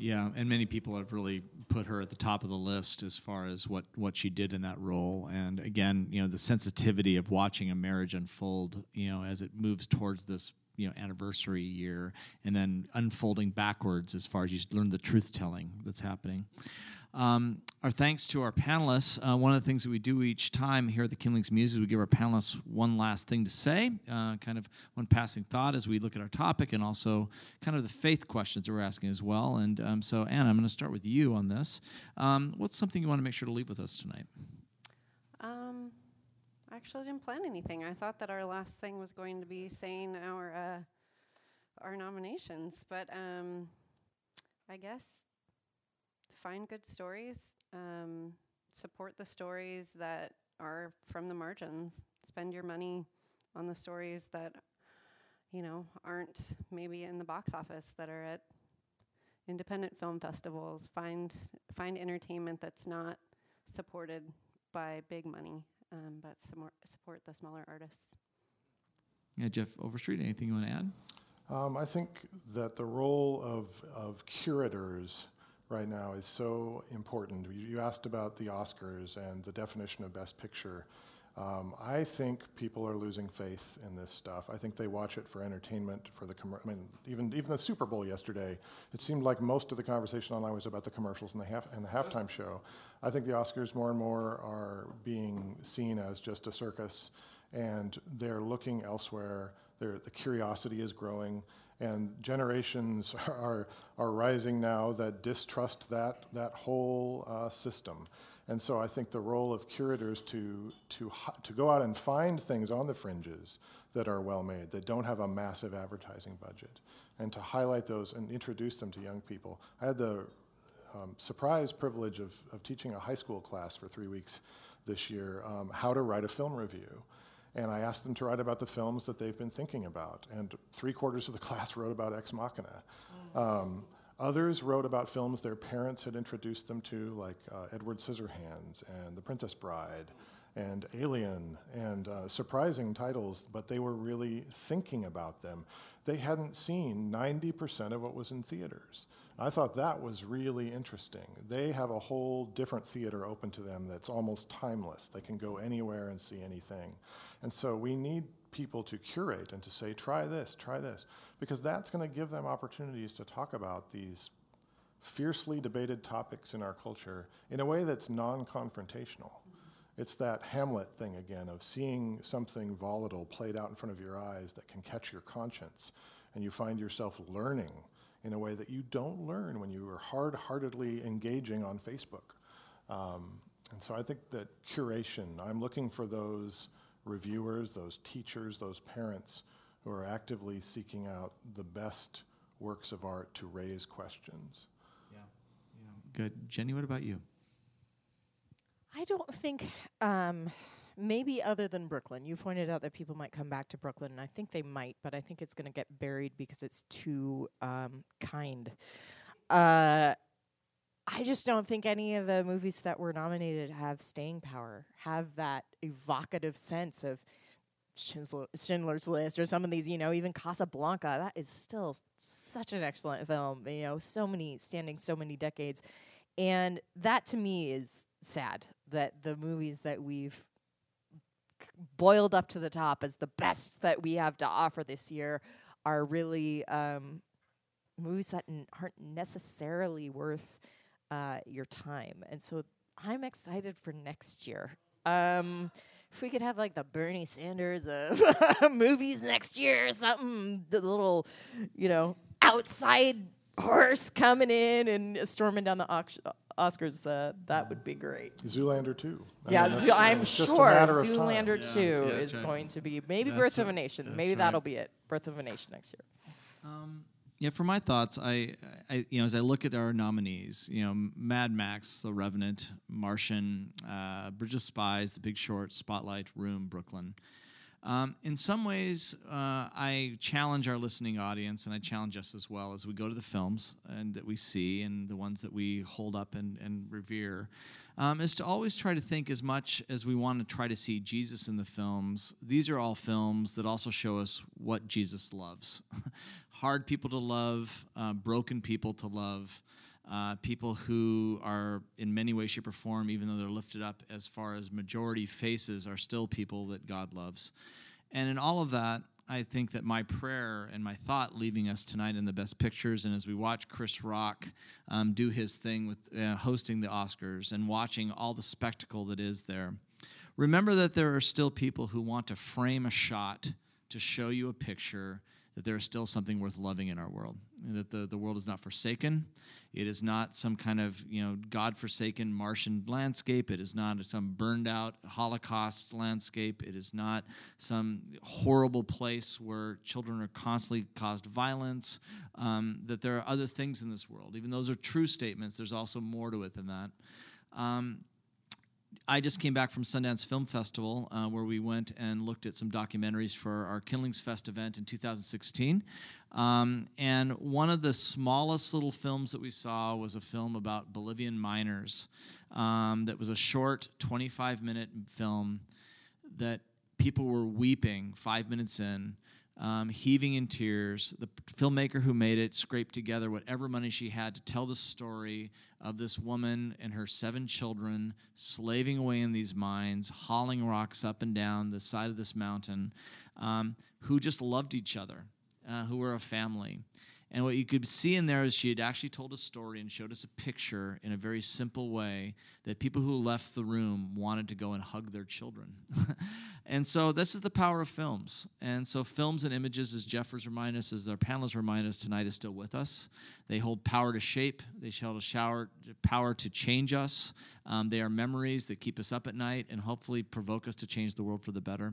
Yeah, and many people have really put her at the top of the list as far as what, what she did in that role. And again, you know, the sensitivity of watching a marriage unfold, you know, as it moves towards this you know anniversary year and then unfolding backwards as far as you learn the truth telling that's happening um, our thanks to our panelists. Uh, one of the things that we do each time here at the Kindlings Muse is we give our panelists one last thing to say, uh, kind of one passing thought as we look at our topic, and also kind of the faith questions that we're asking as well. And um, so, Anna, I'm going to start with you on this. Um, what's something you want to make sure to leave with us tonight? Um, I actually didn't plan anything. I thought that our last thing was going to be saying our uh, our nominations, but um, I guess find good stories, um, support the stories that are from the margins. Spend your money on the stories that, you know, aren't maybe in the box office that are at independent film festivals. Find find entertainment that's not supported by big money, um, but support the smaller artists. Yeah, Jeff Overstreet, anything you want to add? Um, I think that the role of, of curators right now is so important. You asked about the Oscars and the definition of Best Picture. Um, I think people are losing faith in this stuff. I think they watch it for entertainment, for the com- I mean, even even the Super Bowl yesterday. It seemed like most of the conversation online was about the commercials and the half and the halftime show. I think the Oscars more and more are being seen as just a circus, and they're looking elsewhere. They're, the curiosity is growing and generations are, are rising now that distrust that, that whole uh, system. And so I think the role of curators to, to, to go out and find things on the fringes that are well made, that don't have a massive advertising budget, and to highlight those and introduce them to young people. I had the um, surprise privilege of, of teaching a high school class for three weeks this year um, how to write a film review. And I asked them to write about the films that they've been thinking about. And three quarters of the class wrote about Ex Machina. Um, others wrote about films their parents had introduced them to, like uh, Edward Scissorhands and The Princess Bride and Alien, and uh, surprising titles, but they were really thinking about them. They hadn't seen 90% of what was in theaters. I thought that was really interesting. They have a whole different theater open to them that's almost timeless. They can go anywhere and see anything. And so we need people to curate and to say, try this, try this, because that's going to give them opportunities to talk about these fiercely debated topics in our culture in a way that's non confrontational. It's that Hamlet thing again of seeing something volatile played out in front of your eyes that can catch your conscience, and you find yourself learning in a way that you don't learn when you are hard heartedly engaging on Facebook. Um, And so I think that curation, I'm looking for those reviewers, those teachers, those parents who are actively seeking out the best works of art to raise questions. Yeah. yeah. Good. Jenny, what about you? I don't think, um, maybe other than Brooklyn. You pointed out that people might come back to Brooklyn, and I think they might, but I think it's going to get buried because it's too um, kind. Uh, I just don't think any of the movies that were nominated have staying power, have that evocative sense of Schindler's List or some of these, you know, even Casablanca. That is still such an excellent film, you know, so many standing so many decades. And that to me is sad that the movies that we've boiled up to the top as the best that we have to offer this year are really um, movies that n- aren't necessarily worth uh, your time. And so I'm excited for next year. Um, if we could have like the Bernie Sanders of movies next year or something, the little, you know, outside horse coming in and storming down the Oscars, uh, that would be great. Zoolander 2. I yeah, mean, I'm sure Zoolander 2 yeah, is going to be maybe Birth of a Nation. Maybe right. that'll be it. Birth of a Nation next year. Um, yeah, for my thoughts, I, I, you know, as I look at our nominees, you know, Mad Max, The Revenant, Martian, uh, Bridge of Spies, The Big Short, Spotlight, Room, Brooklyn. Um, in some ways, uh, I challenge our listening audience, and I challenge us as well as we go to the films and that we see, and the ones that we hold up and, and revere, um, is to always try to think as much as we want to try to see Jesus in the films. These are all films that also show us what Jesus loves: hard people to love, uh, broken people to love uh, people who are in many ways, shape, or form, even though they're lifted up as far as majority faces, are still people that God loves. And in all of that, I think that my prayer and my thought leaving us tonight in the best pictures, and as we watch Chris Rock um, do his thing with uh, hosting the Oscars and watching all the spectacle that is there, remember that there are still people who want to frame a shot to show you a picture that there is still something worth loving in our world. That the, the world is not forsaken. It is not some kind of you know God forsaken Martian landscape. It is not some burned out Holocaust landscape. It is not some horrible place where children are constantly caused violence. Um, that there are other things in this world. Even those are true statements. There's also more to it than that. Um, I just came back from Sundance Film Festival, uh, where we went and looked at some documentaries for our Kindlings Fest event in 2016. Um, and one of the smallest little films that we saw was a film about Bolivian miners. Um, that was a short 25 minute film that people were weeping five minutes in um, heaving in tears. The filmmaker who made it scraped together whatever money she had to tell the story of this woman and her seven children slaving away in these mines, hauling rocks up and down the side of this mountain, um, who just loved each other, uh, who were a family. And what you could see in there is she had actually told a story and showed us a picture in a very simple way that people who left the room wanted to go and hug their children. and so this is the power of films. And so films and images, as Jeffers remind us, as our panelists remind us tonight, is still with us. They hold power to shape. They hold a shower, power to change us. Um, they are memories that keep us up at night and hopefully provoke us to change the world for the better.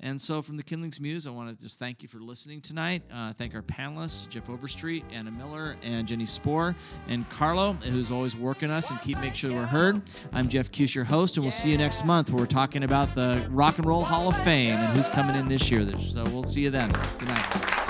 And so, from the Kindlings Muse, I want to just thank you for listening tonight. Uh, thank our panelists, Jeff Overstreet, Anna Miller, and Jenny Spohr, and Carlo, who's always working us and keep making sure we're heard. I'm Jeff Keuss, your host, and we'll see you next month where we're talking about the Rock and Roll Hall of Fame and who's coming in this year. So, we'll see you then. Good night.